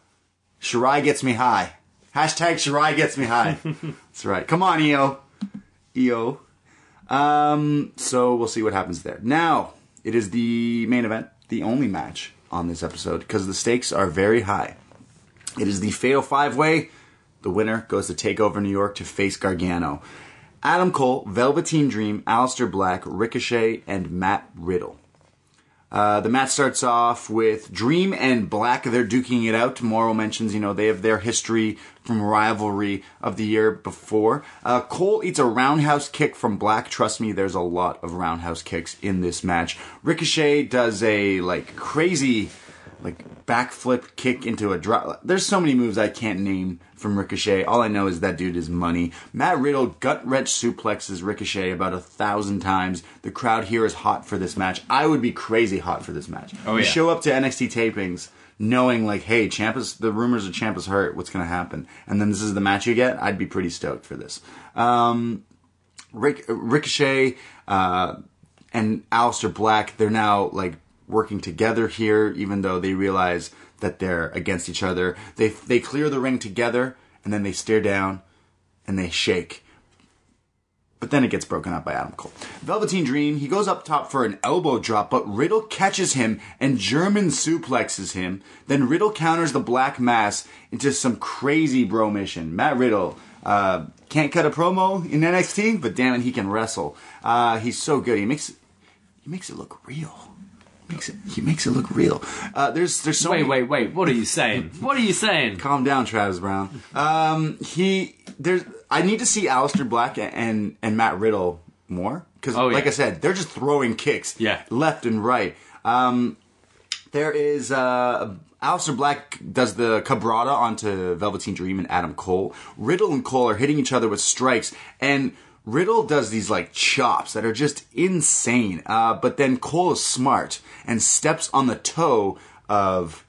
Shirai gets me high. Hashtag Shirai gets me high. That's right. Come on, Io. Io. Um, so we'll see what happens there. Now, it is the main event, the only match on this episode, because the stakes are very high. It is the Fatal Five Way. The winner goes to take over New York to face Gargano. Adam Cole, Velveteen Dream, Aleister Black, Ricochet, and Matt Riddle. Uh, the match starts off with Dream and Black. They're duking it out. Mauro mentions, you know, they have their history from rivalry of the year before. Uh, Cole eats a roundhouse kick from Black. Trust me, there's a lot of roundhouse kicks in this match. Ricochet does a like crazy, like backflip kick into a drop. There's so many moves I can't name from Ricochet. All I know is that dude is money. Matt Riddle gut wrench suplexes Ricochet about a thousand times. The crowd here is hot for this match. I would be crazy hot for this match. Oh, yeah. show up to NXT tapings knowing like, hey, Ciampa's the rumors of Ciampa's hurt. What's gonna happen? And then this is the match you get. I'd be pretty stoked for this. Um, Rick, Ricochet uh, and Aleister Black, they're now like working together here, even though they realize that they're against each other. They they clear the ring together, and then they stare down, and they shake. But then it gets broken up by Adam Cole. Velveteen Dream, he goes up top for an elbow drop, but Riddle catches him and German suplexes him. Then Riddle counters the Black Mass into some crazy Bromission. Matt Riddle uh, can't cut a promo in NXT, but damn it, he can wrestle. Uh, he's so good. He makes he makes it look real. Makes it, he makes it look real. Uh, there's there's so Wait, many- wait, wait. What are you saying? what are you saying? Calm down, Travis Brown. Um, he there's. I need to see Aleister Black and and Matt Riddle more because, Oh, like yeah. I said, they're just throwing kicks, Yeah. left and right. Um, there is uh, Aleister Black does the cabrata onto Velveteen Dream and Adam Cole. Riddle and Cole are hitting each other with strikes, and Riddle does these like chops that are just insane. Uh, but then Cole is smart and steps on the toe of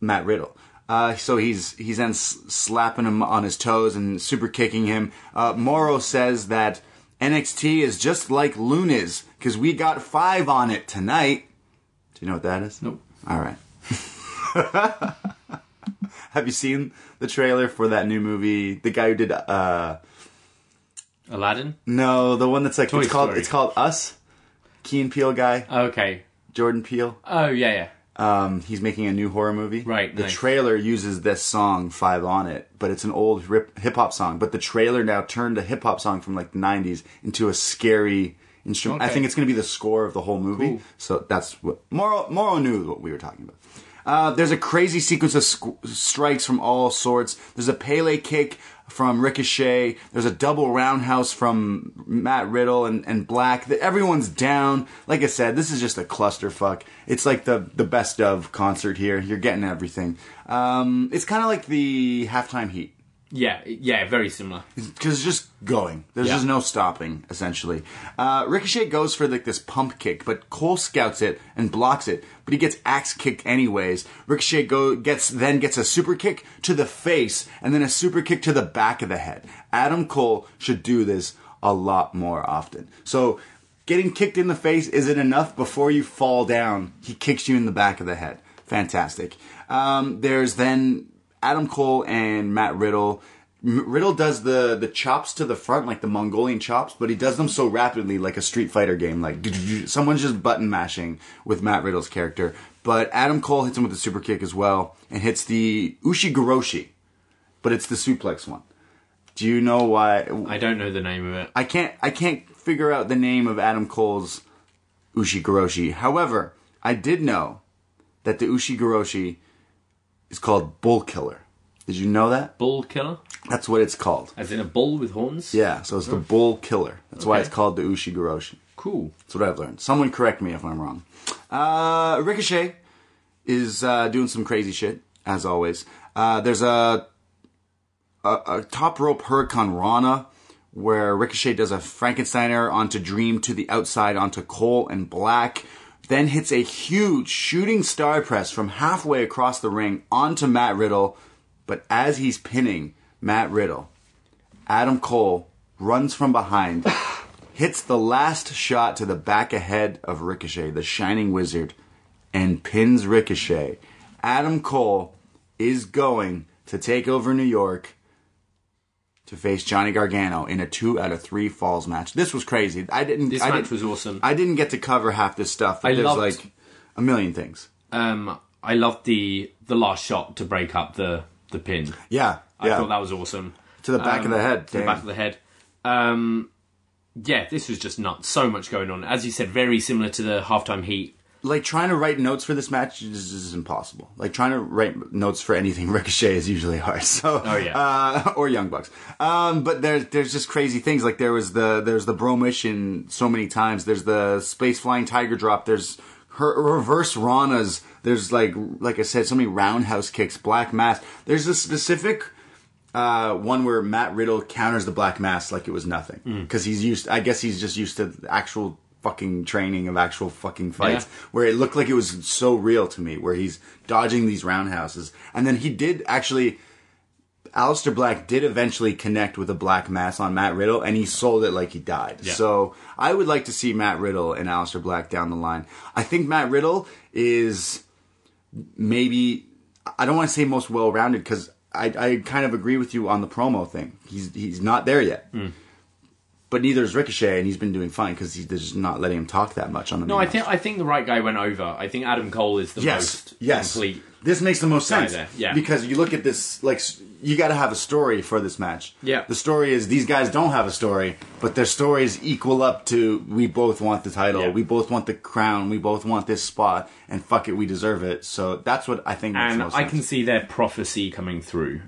Matt Riddle. Uh, so he's he's then slapping him on his toes and super kicking him. Uh, Mauro says that NXT is just like Luniz because we got five on it tonight. Do you know what that is? Nope. All right. Have you seen the trailer for that new movie? The guy who did uh Aladdin? no, the one that's like Toy it's called Story. it's called Us. Key and Peele guy, Okay. Jordan Peele. Oh, yeah, yeah. Um, he's making a new horror movie. Right, The nice. trailer uses this song Five on it, but it's an old hip hop song. But the trailer now turned a hip hop song from like the '90s into a scary instrument. I Okay. think it's going to be the score of the whole movie. Cool. So that's what Mauro Mauro knew what we were talking about. Uh, there's a crazy sequence of squ- strikes from all sorts. There's a Pele kick from Ricochet. There's a double roundhouse from Matt Riddle and, and Black. The- Everyone's down. Like I said, this is just a clusterfuck. It's like the, the best of concert here. You're getting everything. Um, it's kind of like the halftime heat Yeah, yeah, very similar. because it's just going. There's Yeah. just no stopping, essentially. Uh, Ricochet goes for like this pump kick, but Cole scouts it and blocks it, but he gets axe kicked anyways. Ricochet go gets then gets a super kick to the face and then a super kick to the back of the head. Adam Cole should do this a lot more often. So. Getting kicked in the face isn't enough. Before you fall down, he kicks you in the back of the head. Fantastic. Um, there's then Adam Cole and Matt Riddle. Riddle does the the chops to the front like the Mongolian chops, but he does them so rapidly like a Street Fighter game. Like someone's just button mashing with Matt Riddle's character. But Adam Cole hits him with a super kick as well and hits the Ushigoroshi, but it's the suplex one. Do you know why? I don't know the name of it. I can't I can't figure out the name of Adam Cole's Ushigoroshi. However, I did know that the Ushigoroshi is called Bull Killer. Did you know that? Bull killer, That's what it's called. as in a bull with horns. Yeah, so it's the Bull Killer. That's why Okay. it's called the Ushigoroshi. cool. That's what I've learned. Someone correct me if I'm wrong. Uh, Ricochet is uh, doing some crazy shit as always. Uh, there's a, a a top rope Hurricane Rana where Ricochet does a Frankensteiner onto Dream to the outside onto Cole and Black. Then hits a huge shooting star press from halfway across the ring onto Matt Riddle. But as he's pinning Matt Riddle, Adam Cole runs from behind, hits the last shot to the back of head of Ricochet, the Shining Wizard, and pins Ricochet. Adam Cole is going to take over New York to face Johnny Gargano in a two out of three falls match. This was crazy. I didn't. This I match didn't- was awesome. I didn't get to cover half this stuff. But I there's loved- like a million things. Um, I loved the the last shot to break up the the pin. Yeah, I yeah. thought that was awesome. to the back of the head. to the back of the head. Um, yeah, this was just nuts. So much going on. As you said, very similar to the halftime heat. Like trying to write notes for this match is, is impossible. Like trying to write notes for anything Ricochet is usually hard. So, Oh, yeah. uh, or Young Bucks. Um, but there's there's just crazy things. Like there was the there's the Bromission so many times. There's the space flying tiger drop. There's her reverse Ranas. There's like like I said, so many roundhouse kicks, black mass. There's a specific uh, one where Matt Riddle counters the black mass like it was nothing Mm. because he's used. I guess he's just used to actual fucking training of actual fucking fights. Yeah. Where it looked like it was so real to me, where he's dodging these roundhouses, and then he did actually. Aleister Black did eventually connect with a black mass on Matt Riddle, and he sold it like he died. Yeah. So I would like to see Matt Riddle and Aleister Black down the line. I think Matt Riddle is maybe I don't want to say most well rounded because I, I kind of agree with you on the promo thing. He's he's not there yet. Hmm. But neither is Ricochet, and he's been doing fine because he's just not letting him talk that much on the. No, I think I think the right guy went over. I think Adam Cole is the yes, most yes. complete. This makes the most sense. there, yeah. Because you look at this, like you got to have a story for this match. Yeah. The story is these guys don't have a story, but their stories equal up to we both want the title, Yeah. we both want the crown, we both want this spot, and fuck it, we deserve it. So that's what I think makes And most I sense. can see their prophecy coming through.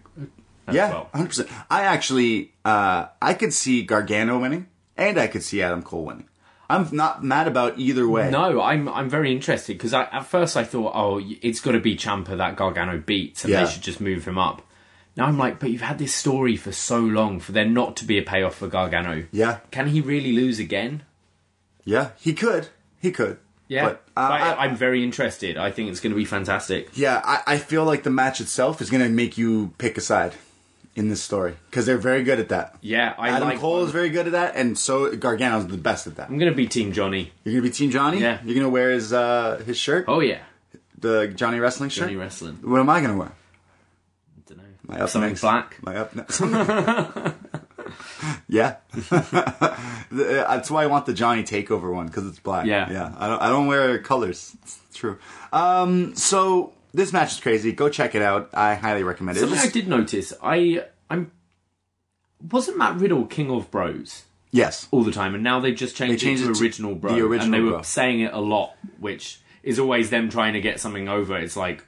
As yeah, well. hundred percent. I actually, uh, I could see Gargano winning, and I could see Adam Cole winning. I'm not mad about either way. No, I'm I'm very interested because at first I thought, oh, it's got to be Ciampa that Gargano beats, and Yeah. they should just move him up. Now I'm like, but you've had this story for so long for there not to be a payoff for Gargano. Yeah, Can he really lose again? yeah, he could, he could. Yeah, but, uh, But I- I, am very interested. I think it's going to be fantastic. Yeah, I, I feel like the match itself is going to make you pick a side in this story because they're very good at that. Yeah, I Adam like. Cole is very good at that, and so Gargano's the best at that. I'm going to be Team Johnny. You're gonna be Team Johnny. Yeah. You're gonna wear his uh, his shirt, Oh yeah, the Johnny Wrestling shirt. Johnny Wrestling. What am I gonna wear? I don't know. My up Something next. black. My up next. Yeah, uh, that's why I want the Johnny Takeover one because it's black. Yeah. yeah. I don't. I don't wear colors. It's true. Um. So this match is crazy. Go check it out. I highly recommend it. Something It's- I did notice, I I'm wasn't Matt Riddle King of Bros yes. all the time, and now they've just changed, They changed it to it original bro, the original and they were bro. saying it a lot, which is always them trying to get something over. It's like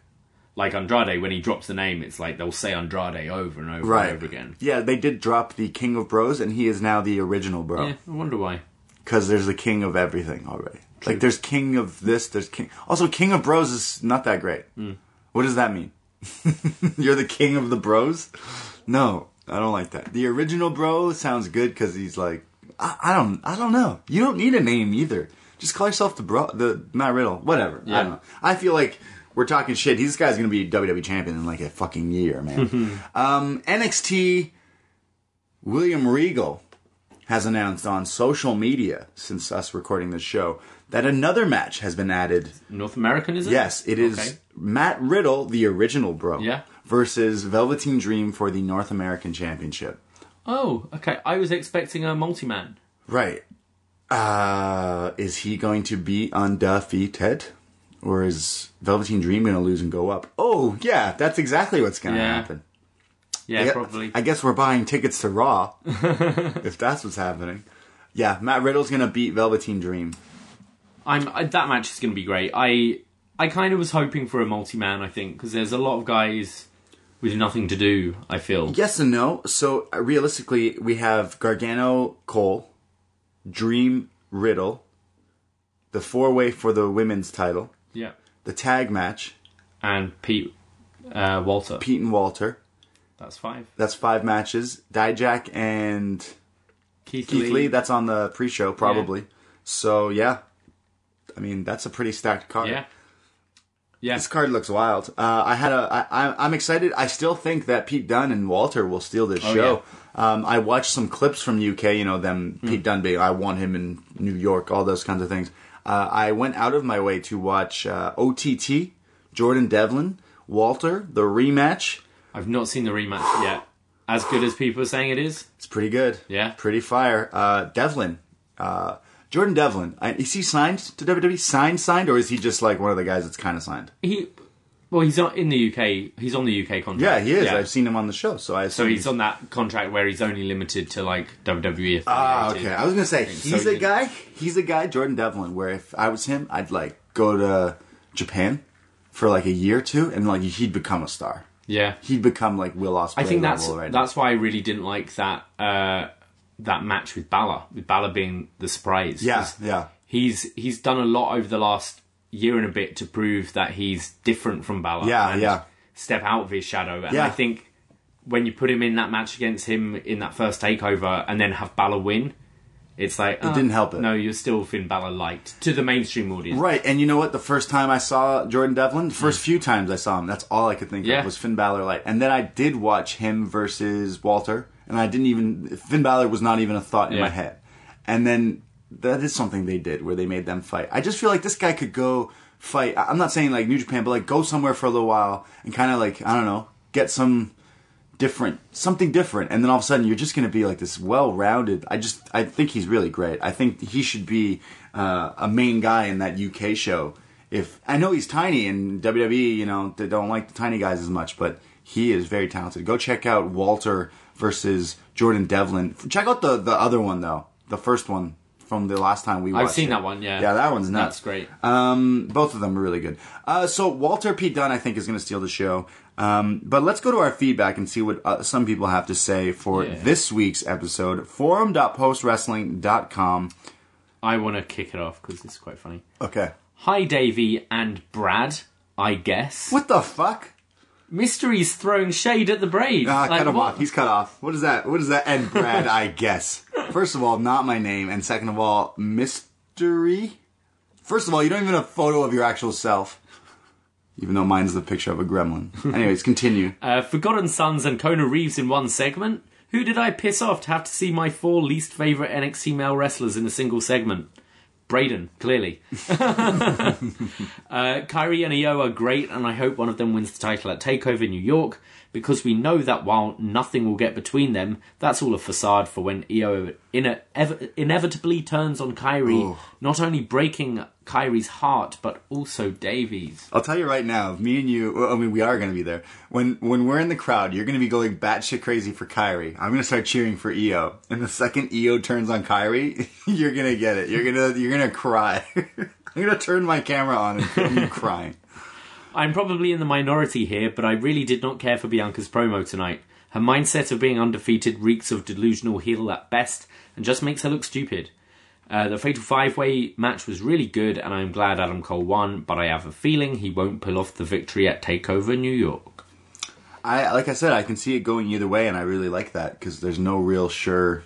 like Andrade when he drops the name, it's like they'll say Andrade over and over Right. and over again. Yeah, they did drop the King of Bros, and he is now the original bro. Yeah, I wonder why. because there's a king of everything already. Like there's king of this, there's king. Also, king of bros is not that great. What does that mean? You're the king of the bros? No, I don't like that. The original bro sounds good because he's like, I, I don't, I don't know. You don't need a name either. Just call yourself the bro, the Matt Riddle, whatever. Yeah. I don't know. I feel like we're talking shit. This guy's gonna be WWE champion in like a fucking year, man. um, NXT. William Regal has announced on social media since us recording this show that another match has been added. North American is it? Yes, it is Okay. Matt Riddle, the original bro, Yeah. versus Velveteen Dream for the North American Championship. Oh, okay. I was expecting a multi-man. Right. Uh, is he going to be undefeated? Or is Velveteen Dream going to lose and go up? Oh, yeah, that's exactly what's going to Yeah. happen. Yeah, I gue- probably. I guess we're buying tickets to Raw if that's what's happening. Yeah, Matt Riddle's gonna beat Velveteen Dream. I'm I, that match is going to be great. I I kind of was hoping for a multi-man. I think because there's a lot of guys with nothing to do. I feel. Yes and no. So uh, realistically, we have Gargano, Cole, Dream, Riddle, the four way for the women's title, Yeah. the tag match, And Pete uh, Walter. Pete and Walter. That's five. That's five matches. Dijak and Keith, Keith Lee. That's on the pre-show probably. So yeah, I mean that's a pretty stacked card. yeah. Yeah. This card looks wild. Uh, I had a. I, I'm excited. I still think that Pete Dunne and Walter will steal this Oh, show. Um, I watched some clips from UK. You know them. Hmm. Pete Dunne being, I want him in New York. All those kinds of things. Uh, I went out of my way to watch uh, OTT, Jordan Devlin, Walter, the rematch. I've not seen the rematch yet. As good as people are saying it is. It's pretty good. Yeah. pretty fire. Uh, Devlin, uh, Jordan Devlin. I, is he signed to WWE? Signed, signed, or is he just like one of the guys that's kind of signed? He. Well, he's not in the UK. He's on the UK contract. Yeah, he is. Yeah. I've seen him on the show, so I So assume he's on that contract where he's only limited to like WWE. Ah, okay. I was gonna say So he's a you- guy. He's a guy, Jordan Devlin. Where if I was him, I'd like go to Japan for like a year or two, and like he'd become a star. Yeah. He'd become like Will Ospreay. I think that's right that's why I really didn't like that uh, that match with Balor, with Balor being the surprise. Yeah, yeah, He's he's done a lot over the last year and a bit to prove that he's different from Balor. Yeah, and yeah. Step out of his shadow, and Yeah. I think when you put him in that match against him in that first takeover, and then have Balor win, it's like it didn't help it. No, you're still Finn Balor light to the mainstream audience. right. And you know what? The first time I saw Jordan Devlin, the first few times I saw him, that's all I could think Mm. Yeah. of was Finn Balor light. And then I did watch him versus Walter, and I didn't even Finn Balor was not even a thought in Yeah. my head. And then that is something they did where they made them fight. I just feel like this guy could go fight. I'm not saying like New Japan, but like go somewhere for a little while and kind of like I don't know, get some different something different and then all of a sudden you're just going to be like this well-rounded i just i think he's really great i think he should be uh, a main guy in that uk show if i know he's tiny and wwe you know they don't like the tiny guys as much but he is very talented go check out walter versus jordan devlin check out the the other one though the first one from the last time we watched I've seen it. that one. Yeah, yeah that one's nuts That's great. um, both of them are really good. Uh, so Walter P. Dunne, I think, is going to steal the show. Um, but let's go to our feedback and see what uh, some people have to say for Yeah. this week's episode. Forum.postwrestling.com. I want to kick it off because it's quite funny. Okay. Hi, Davie and Brad. I guess What the fuck? Mystery's throwing shade at the Brave. Ah, Like, cut him what? off. He's cut off. What is that? What is that? And Brad, I guess. First of all, not my name, and second of all, mystery. First of all, you don't even have a photo of your actual self, even though mine's the picture of a gremlin. Anyways, continue. Uh, Forgotten Sons and Kona Reeves in one segment. Who did I piss off to have to see my four least favourite NXT male wrestlers in a single segment? Braden, clearly. uh, Kairi and Io are great, and I hope one of them wins the title at TakeOver New York because we know that while nothing will get between them, that's all a facade for when Io ine- ev- inevitably turns on Kairi, not only breaking Kairi's heart but also Davie's. I'll tell you right now, me and you, well, I mean, we are going to be there. When when we're in the crowd, you're going to be going batshit crazy for Kairi. I'm going to start cheering for Io. And the second Io turns on Kairi, you're going to get it. You're going to you're going to cry. I'm going to turn my camera on and film you crying. I'm probably in the minority here, but I really did not care for Bianca's promo tonight. Her mindset of being undefeated reeks of delusional heel at best and just makes her look stupid. Uh, the Fatal Five Way match was really good, and I'm glad Adam Cole won, but I have a feeling he won't pull off the victory at TakeOver New York. I like I said, I can see it going either way, and I really like that because there's no real sure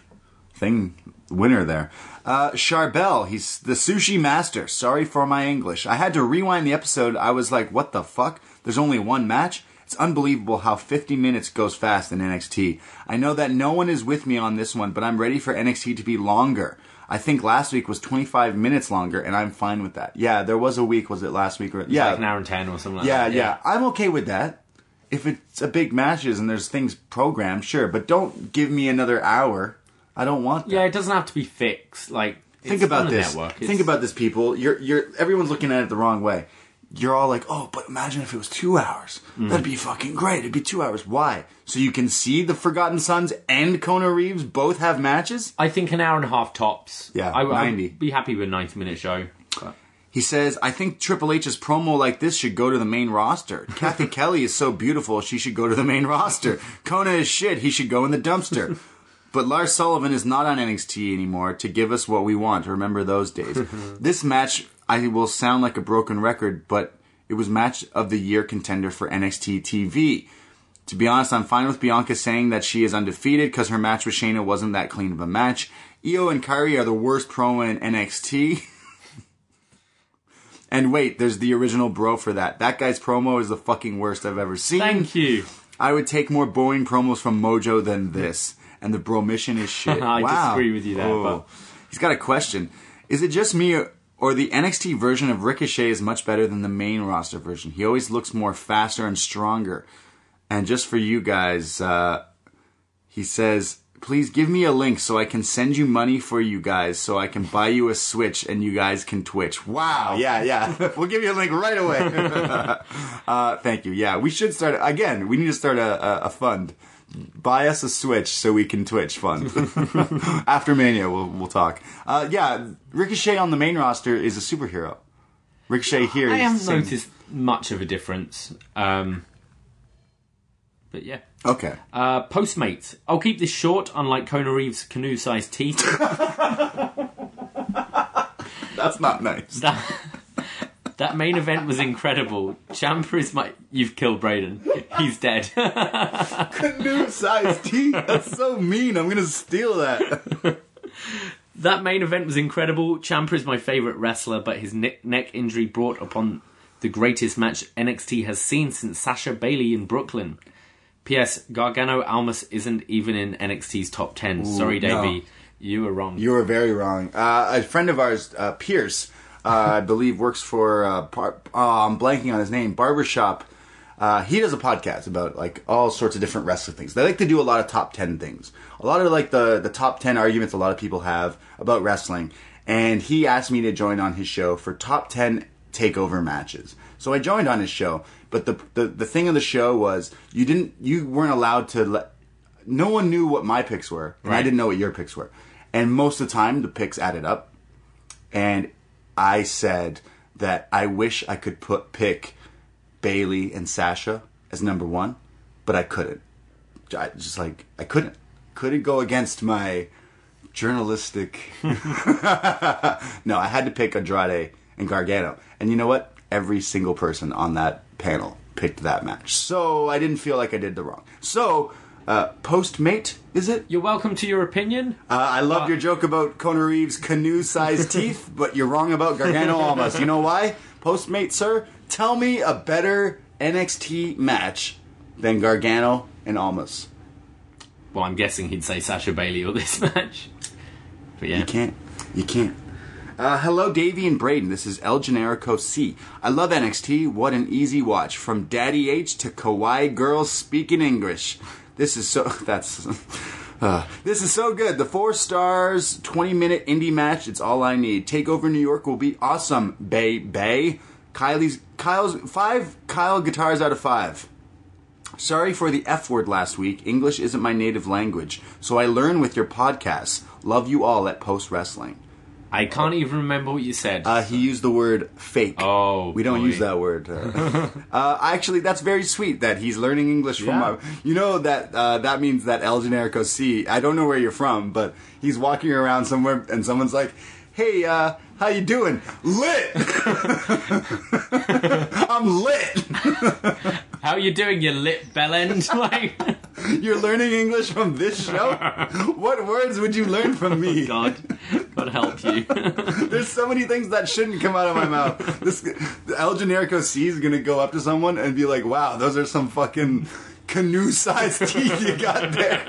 thing winner there. Uh, Charbel, he's the sushi master. Sorry for my English. I had to rewind the episode. I was like, what the fuck? There's only one match? It's unbelievable how 50 minutes goes fast in NXT. I know that no one is with me on this one, but I'm ready for NXT to be longer. I think last week was 25 minutes longer, and I'm fine with that. Yeah, there was a week. Was it last week? Or yeah, Like an hour and ten or something like yeah, that. yeah, I'm okay with that. If it's a big matches and there's things programmed, sure, but don't give me another hour. I don't want that. Yeah, it doesn't have to be fixed. Like, Think about this. Network. Think about this, people. You're you're everyone's looking at it the wrong way. You're all like, oh, but imagine if it was two hours. Mm. That'd be fucking great. It'd be two hours. Why? So you can see the Forgotten Sons and Kona Reeves both have matches. I think an hour and a half tops. Yeah, I, 90. I'd be happy with a 90 minute show. But- He says, I think Triple H's promo like this should go to the main roster. Cathy Kelley is so beautiful, she should go to the main roster. Kona is shit, he should go in the dumpster. But Lars Sullivan is not on NXT anymore to give us what we want. Remember those days. this match, I will sound like a broken record, but it was match of the year contender for NXT TV. To be honest, I'm fine with Bianca saying that she is undefeated because her match with Shayna wasn't that clean of a match. Io and Kairi are the worst promo in NXT. And wait, there's the original bro for that. That guy's promo is the fucking worst I've ever seen. Thank you. I would take more Boeing promos from Mojo than this. And the Bromission is shit. I wow. disagree with you there, but- oh. He's got a question. Is it just me or, or the NXT version of Ricochet is much better than the main roster version? He always looks more faster and stronger. And just for you guys, uh, he says, please give me a link so I can send you money for you guys so I can buy you a Switch and you guys can Twitch. Wow. Yeah, yeah. we'll give you a link right away. uh, thank you. Yeah, we should start, again, we need to start a, a, a fund. Buy us a Switch so we can Twitch fund. After Mania, we'll, we'll talk. Uh, yeah, Ricochet on the main roster is a superhero. Ricochet here I is haven't same- noticed much of a difference. Um, but yeah. Okay. Uh, Postmates. I'll keep this short, unlike Kona Reeves' canoe sized teeth. That's not nice. that, that main event was incredible. Ciampa is my. You've killed Braden. He's dead. Canoe sized teeth. That's so mean. I'm gonna steal that. that main event was incredible. Ciampa is my favourite wrestler, but his neck, neck injury brought upon the greatest match NXT has seen since Sasha Bayley in Brooklyn. P.S. Gargano Almas isn't even in NXT's top 10. Sorry, no. Davie. You were wrong. You were very wrong. Uh, a friend of ours, uh, Pierce, I believe works for. Uh, par- oh, I'm blanking on his name. Barbershop. Uh, he does a podcast about like all sorts of different wrestling things. They like to do a lot of top ten things. A lot of like the the top ten arguments a lot of people have about wrestling. And he asked me to join on his show for top ten takeover matches. So I joined on his show. But the the, the thing of the show was you didn't you weren't allowed to let no one knew what my picks were, and I didn't know what your picks were. And most of the time, the picks added up. And I said that I wish I could put pick Bayley and Sasha as number one, but I couldn't. I just like I couldn't, couldn't go against my journalistic. no, I had to pick Andrade and Gargano, and you know what? Every single person on that panel picked that match, so I didn't feel like I did the wrong. So, uh, postmate, is it? You're welcome to your opinion. Uh, I love your joke about Kona Reeves' canoe-sized teeth, but you're wrong about Gargano Almas. You know why? Postmate, sir, tell me a better NXT match than Gargano and Almas. Well, I'm guessing he'd say Sasha Bayley or this match. But yeah. You can't. You can't. Uh, hello, Davie and Braden. This is El Generico C. I love NXT. What an easy watch. From Daddy H to Kawaii girls speaking English. This is so. That's. Uh, this is so good. The four stars, 20 minute indie match. It's all I need. Takeover New York will be awesome. Bay Bay. Kylie's Kyle's five Kyle guitars out of five. Sorry for the F word last week. English isn't my native language, so I learn with your podcasts. Love you all at Post Wrestling. I can't even remember what you said. Uh, he used the word fake. Oh, we don't boy. use that word. Uh, uh, actually, that's very sweet that he's learning English from. Yeah. You know that uh, that means that El Generico C. I don't know where you're from, but he's walking around somewhere and someone's like, "Hey, uh, how you doing? Lit. I'm lit. How you doing, you lit bellend? like, You're learning English from this show. what words would you learn from me? God, God help you. There's so many things that shouldn't come out of my mouth. This El Generico C is gonna go up to someone and be like, "Wow, those are some fucking canoe-sized teeth you got there."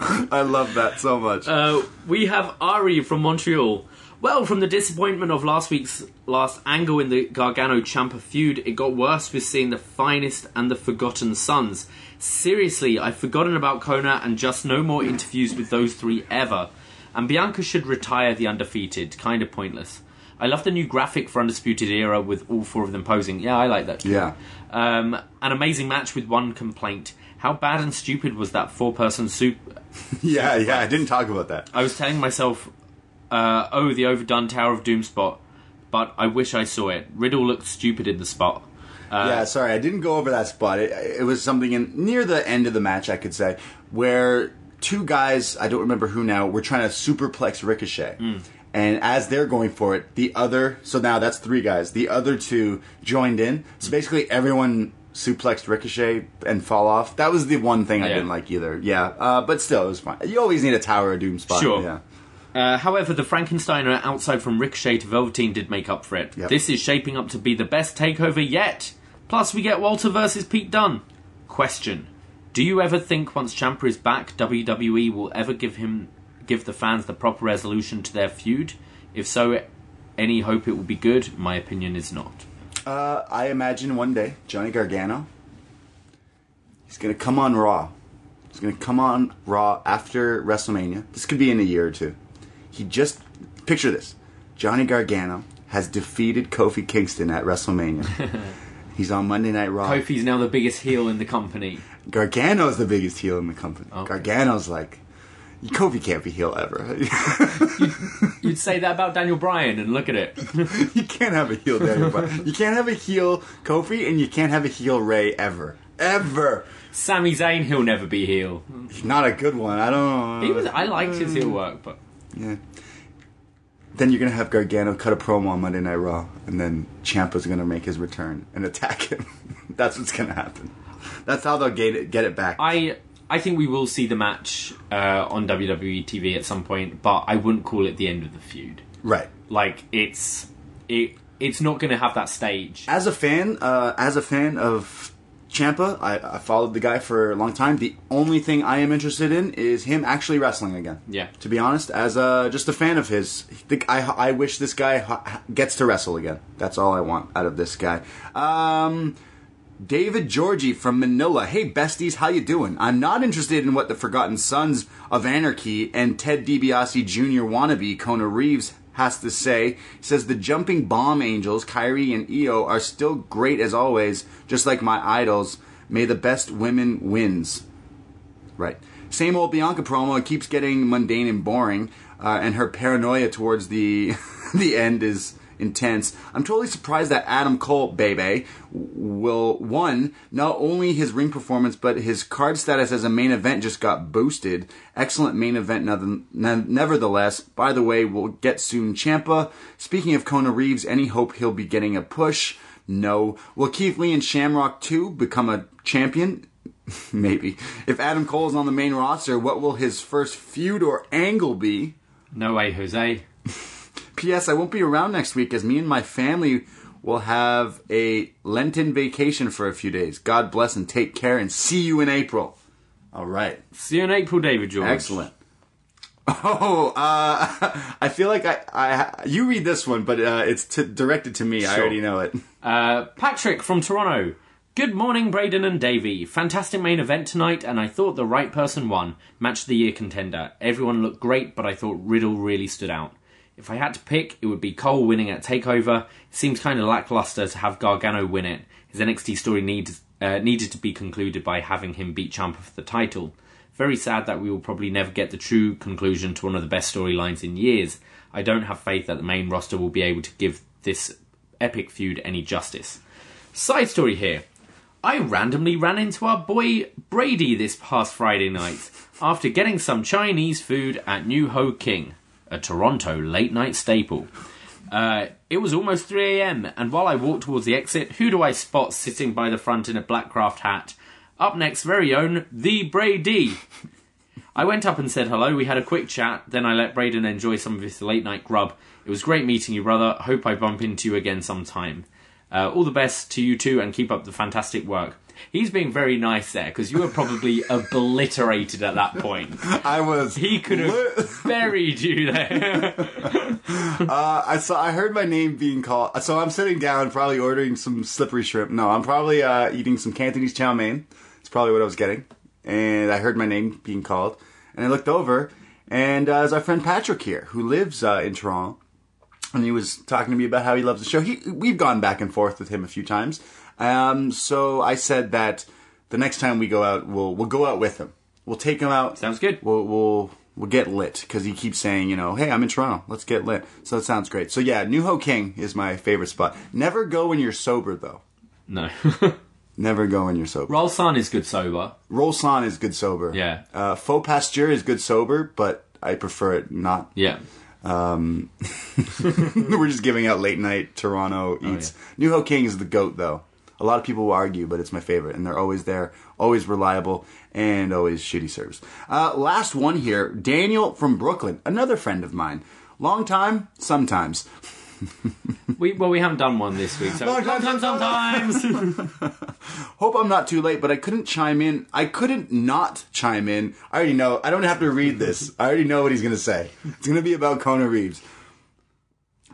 I love that so much. Uh, we have Ari from Montreal. Well, from the disappointment of last week's last angle in the Gargano Ciampa feud, it got worse with seeing the finest and the Forgotten Sons. Seriously, I've forgotten about Kona and just no more interviews with those three ever. And Bianca should retire the undefeated. Kind of pointless. I love the new graphic for Undisputed Era with all four of them posing. Yeah, I like that. too. yeah, Um, an amazing match with one complaint. How bad and stupid was that four-person soup? yeah, yeah. I didn't talk about that. I was telling myself, uh, oh, the overdone Tower of Doom spot, but I wish I saw it. Riddle looked stupid in the spot. Uh, yeah, sorry, I didn't go over that spot. It, it was something in near the end of the match, I could say, where two guys, I don't remember who now, were trying to superplex Ricochet. Hmm. And as they're going for it, the other, so now that's three guys, the other two joined in. So basically everyone suplexed Ricochet and fall off. That was the one thing I Yeah. didn't like either. Yeah, uh, but still, it was fine. You always need a Tower of Doom spot. Sure. Yeah. Uh, however, the Frankensteiner outside from Ricochet to Velveteen did make up for it. Yep. This is shaping up to be the best takeover yet. Plus, we get Walter versus Pete Dunne. Question: Do you ever think once Ciampa is back, WWE will ever give him give the fans the proper resolution to their feud? If so, any hope it will be good? My opinion is not. Uh, I imagine one day Johnny Gargano. He's gonna come on Raw. He's gonna come on Raw after WrestleMania. This could be in a year or two. He just picture this: Johnny Gargano has defeated Kofi Kingston at WrestleMania. He's on Monday Night Raw. Kofi's now the biggest heel in the company. Gargano's the biggest heel in the company. Okay. Gargano's like, Kofi can't be heel ever. You'd say that about Daniel Bryan, and look at it. you can't have a heel Daniel Bryan. You can't have a heel Kofi, and you can't have a heel Ray ever, ever. Sami Zayn, he'll never be heel. He's not a good one. I don't. He was. I liked his heel work, but Yeah. Then you're gonna have Gargano cut a promo on Monday Night Raw, and then Ciampa's gonna make his return and attack him. That's what's gonna happen. That's how they'll get it, get it back. I I think we will see the match uh, on WWE TV at some point, but I wouldn't call it the end of the feud. right. Like it's it it's not going to have that stage. As a fan, uh, as a fan of Ciampa, I, I followed the guy for a long time. The only thing I am interested in is him actually wrestling again. Yeah. To be honest, as a, just a fan of his, I, I wish this guy gets to wrestle again. That's all I want out of this guy. Um, David Georgie from Manila. Hey besties, how you doing? I'm not interested in what the Forgotten Sons of Anarchy and Ted DiBiase Jr. wannabe Kona Reeves has to say. He says the jumping bomb angels, Kairi and Io, are still great as always, just like my idols. May the best women wins. Right. Same old Bianca promo. It keeps getting mundane and boring, uh, and her paranoia towards the the end is intense. I'm totally surprised that Adam Cole, baby, will one not only his ring performance but his card status as a main event just got boosted. Excellent main event, nevertheless. By the way, we'll get soon. Ciampa. Speaking of Kona Reeves, any hope he'll be getting a push? No. Will Keith Lee and Shamrock 2 become a champion? Maybe. If Adam Cole is on the main roster, what will his first feud or angle be? No way, Jose. P.S. I won't be around next week as me and my family will have a Lenten vacation for a few days. God bless and take care and see you in April. All right. See you in April, David George. Excellent. Oh, uh, I feel like I, I, you read this one, but uh, it's t- directed to me. I already know it. Uh, Patrick from Toronto. Good morning, Braden and Davie. Fantastic main event tonight, and I thought the right person won. Match of the year contender. Everyone looked great, but I thought Riddle really stood out. If I had to pick, it would be Cole winning at Takeover. It seems kind of lackluster to have Gargano win it. His NXT story needs, uh, needed to be concluded by having him beat Ciampa for the title. Very sad that we will probably never get the true conclusion to one of the best storylines in years. I don't have faith that the main roster will be able to give this epic feud any justice. Side story here. I randomly ran into our boy Brady this past Friday night after getting some Chinese food at New Ho King, a Toronto late night staple. Uh, it was almost 3 a.m., and while I walked towards the exit, who do I spot sitting by the front in a black craft hat? Up next, very own, the Brady. I went up and said hello. We had a quick chat. Then I let Braden enjoy some of his late night grub. It was great meeting you, brother. Hope I bump into you again sometime. Uh, all the best to you two and keep up the fantastic work. He's being very nice there because you were probably obliterated at that point. I was. He could have buried you there. Uh, I saw. I heard my name being called. So I'm sitting down, probably ordering some slippery shrimp. No, I'm probably uh, eating some Cantonese chow mein. It's probably what I was getting. And I heard my name being called, and I looked over, and uh, there's our friend Patrick here, who lives uh, in Toronto, and he was talking to me about how he loves the show. He, we've gone back and forth with him a few times. Um, so I said that the next time we go out, we'll we'll go out with him. We'll take him out. Sounds good. We'll we'll we'll get lit because he keeps saying, you know, hey, I'm in Toronto. Let's get lit. So it sounds great. So yeah, New Ho King is my favorite spot. Never go when you're sober though. no. Never go when you're sober. Rol San is good sober. Rol San is good sober. Yeah. Uh, Pho Pasteur is good sober, but I prefer it not. Yeah. Um, we're just giving out late night Toronto Oh, eats. New Ho King is the goat though. A lot of people will argue, but it's my favorite, and they're always there, always reliable, and always shitty service. Uh, last one here, Daniel from Brooklyn, another friend of mine. Long time, sometimes. We well we haven't done one this week, so Long time, sometimes. Hope I'm not too late, but I couldn't chime in. I couldn't not chime in. I already know. I don't have to read this. I already know what he's going to say. It's going to be about Kona Reeves.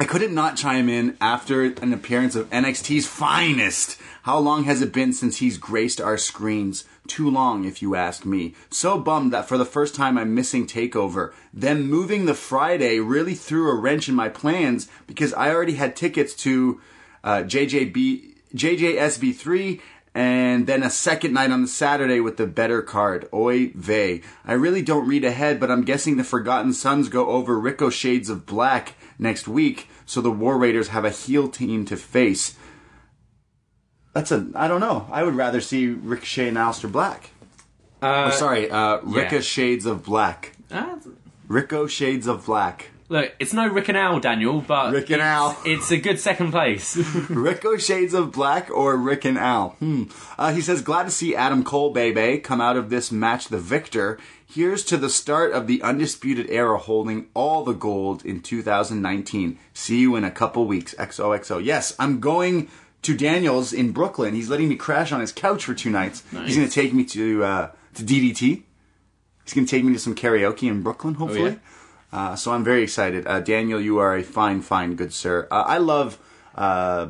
I couldn't not chime in after an appearance of NXT's finest. How long has it been since he's graced our screens? Too long, if you ask me. So bummed that for the first time I'm missing TakeOver. Them moving the Friday really threw a wrench in my plans because I already had tickets to uh, JJB, JJSB3 and then a second night on the Saturday with the better card. Oy vey. I really don't read ahead, but I'm guessing the Forgotten Sons go over Rico Shades of Black next week, so the War Raiders have a heel team to face. That's a, I don't know. I would rather see Ricochet and Aleister Black. Uh, oh, sorry, uh, Rico Shades of Black. ah, Rico Shades of Black. look, it's no Rick and Al, Daniel, but Rick and Al. it's a good second place. Rico Shades of Black or Rick and Al? Hmm. Uh, he says, glad to see Adam Cole, baby, come out of this match the victor. Here's to the start of the undisputed era holding all the gold in 2019. See you in a couple weeks. XOXO. Yes, I'm going to Daniels in Brooklyn. He's letting me crash on his couch for two nights. He's going to take me to, uh, to DDT. He's going to take me to some karaoke in Brooklyn, hopefully. Uh, so I'm very excited. Uh, Daniel, you are a fine, fine, good sir. Uh, I love uh,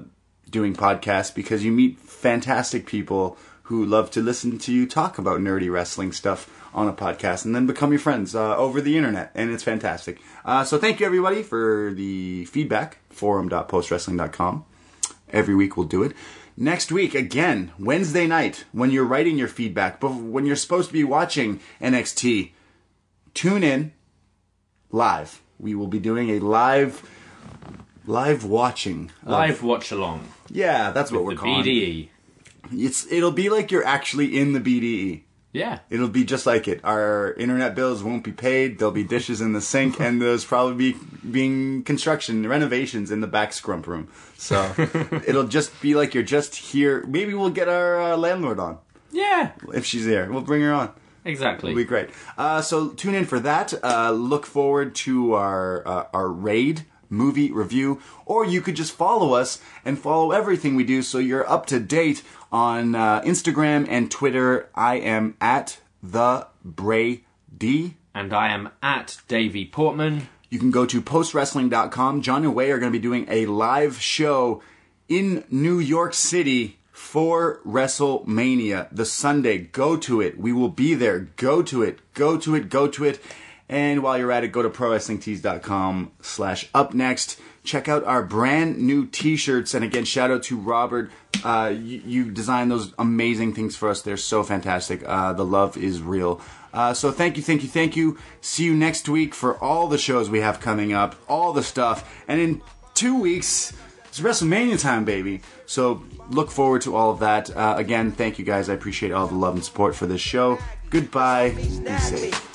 doing podcasts because you meet fantastic people who love to listen to you talk about nerdy wrestling stuff on a podcast and then become your friends uh, over the internet. And it's fantastic. Uh, so thank you, everybody, for the feedback. Forum.postwrestling.com. Every week we'll do it. Next week, again, Wednesday night, when you're writing your feedback, but when you're supposed to be watching NXT, tune in live. We will be doing a live, live watching. of- Live watch along. yeah, that's what we're calling. BDE. It's it'll be like you're actually in the BDE. Yeah. It'll be just like it. Our internet bills won't be paid. There'll be dishes in the sink, and there's probably be being construction renovations in the back scrump room. So it'll just be like you're just here. Maybe we'll get our uh, landlord on Yeah. if she's there. We'll bring her on. Exactly. It'll be great. Uh, so tune in for that. Uh, look forward to our uh, our raid movie review, or you could just follow us and follow everything we do, so you're up to date on uh, Instagram and Twitter. I am at the Bray Brady. And I am at Davie Portman. You can go to postwrestling.com. John and Wai are going to be doing a live show in New York City for WrestleMania the Sunday. Go to it. We will be there. Go to it. Go to it. Go to it. And while you're at it, go to prowrestlingtees.com slash up next. Check out our brand new t-shirts. And again, shout out to Robert. Uh, you, you designed those amazing things for us. They're so fantastic. Uh, the love is real. Uh, so thank you, thank you, thank you. See you next week for all the shows we have coming up, all the stuff. And in two weeks, it's WrestleMania time, baby. So look forward to all of that. Uh, again, thank you guys. I appreciate all the love and support for this show. Goodbye. Be safe.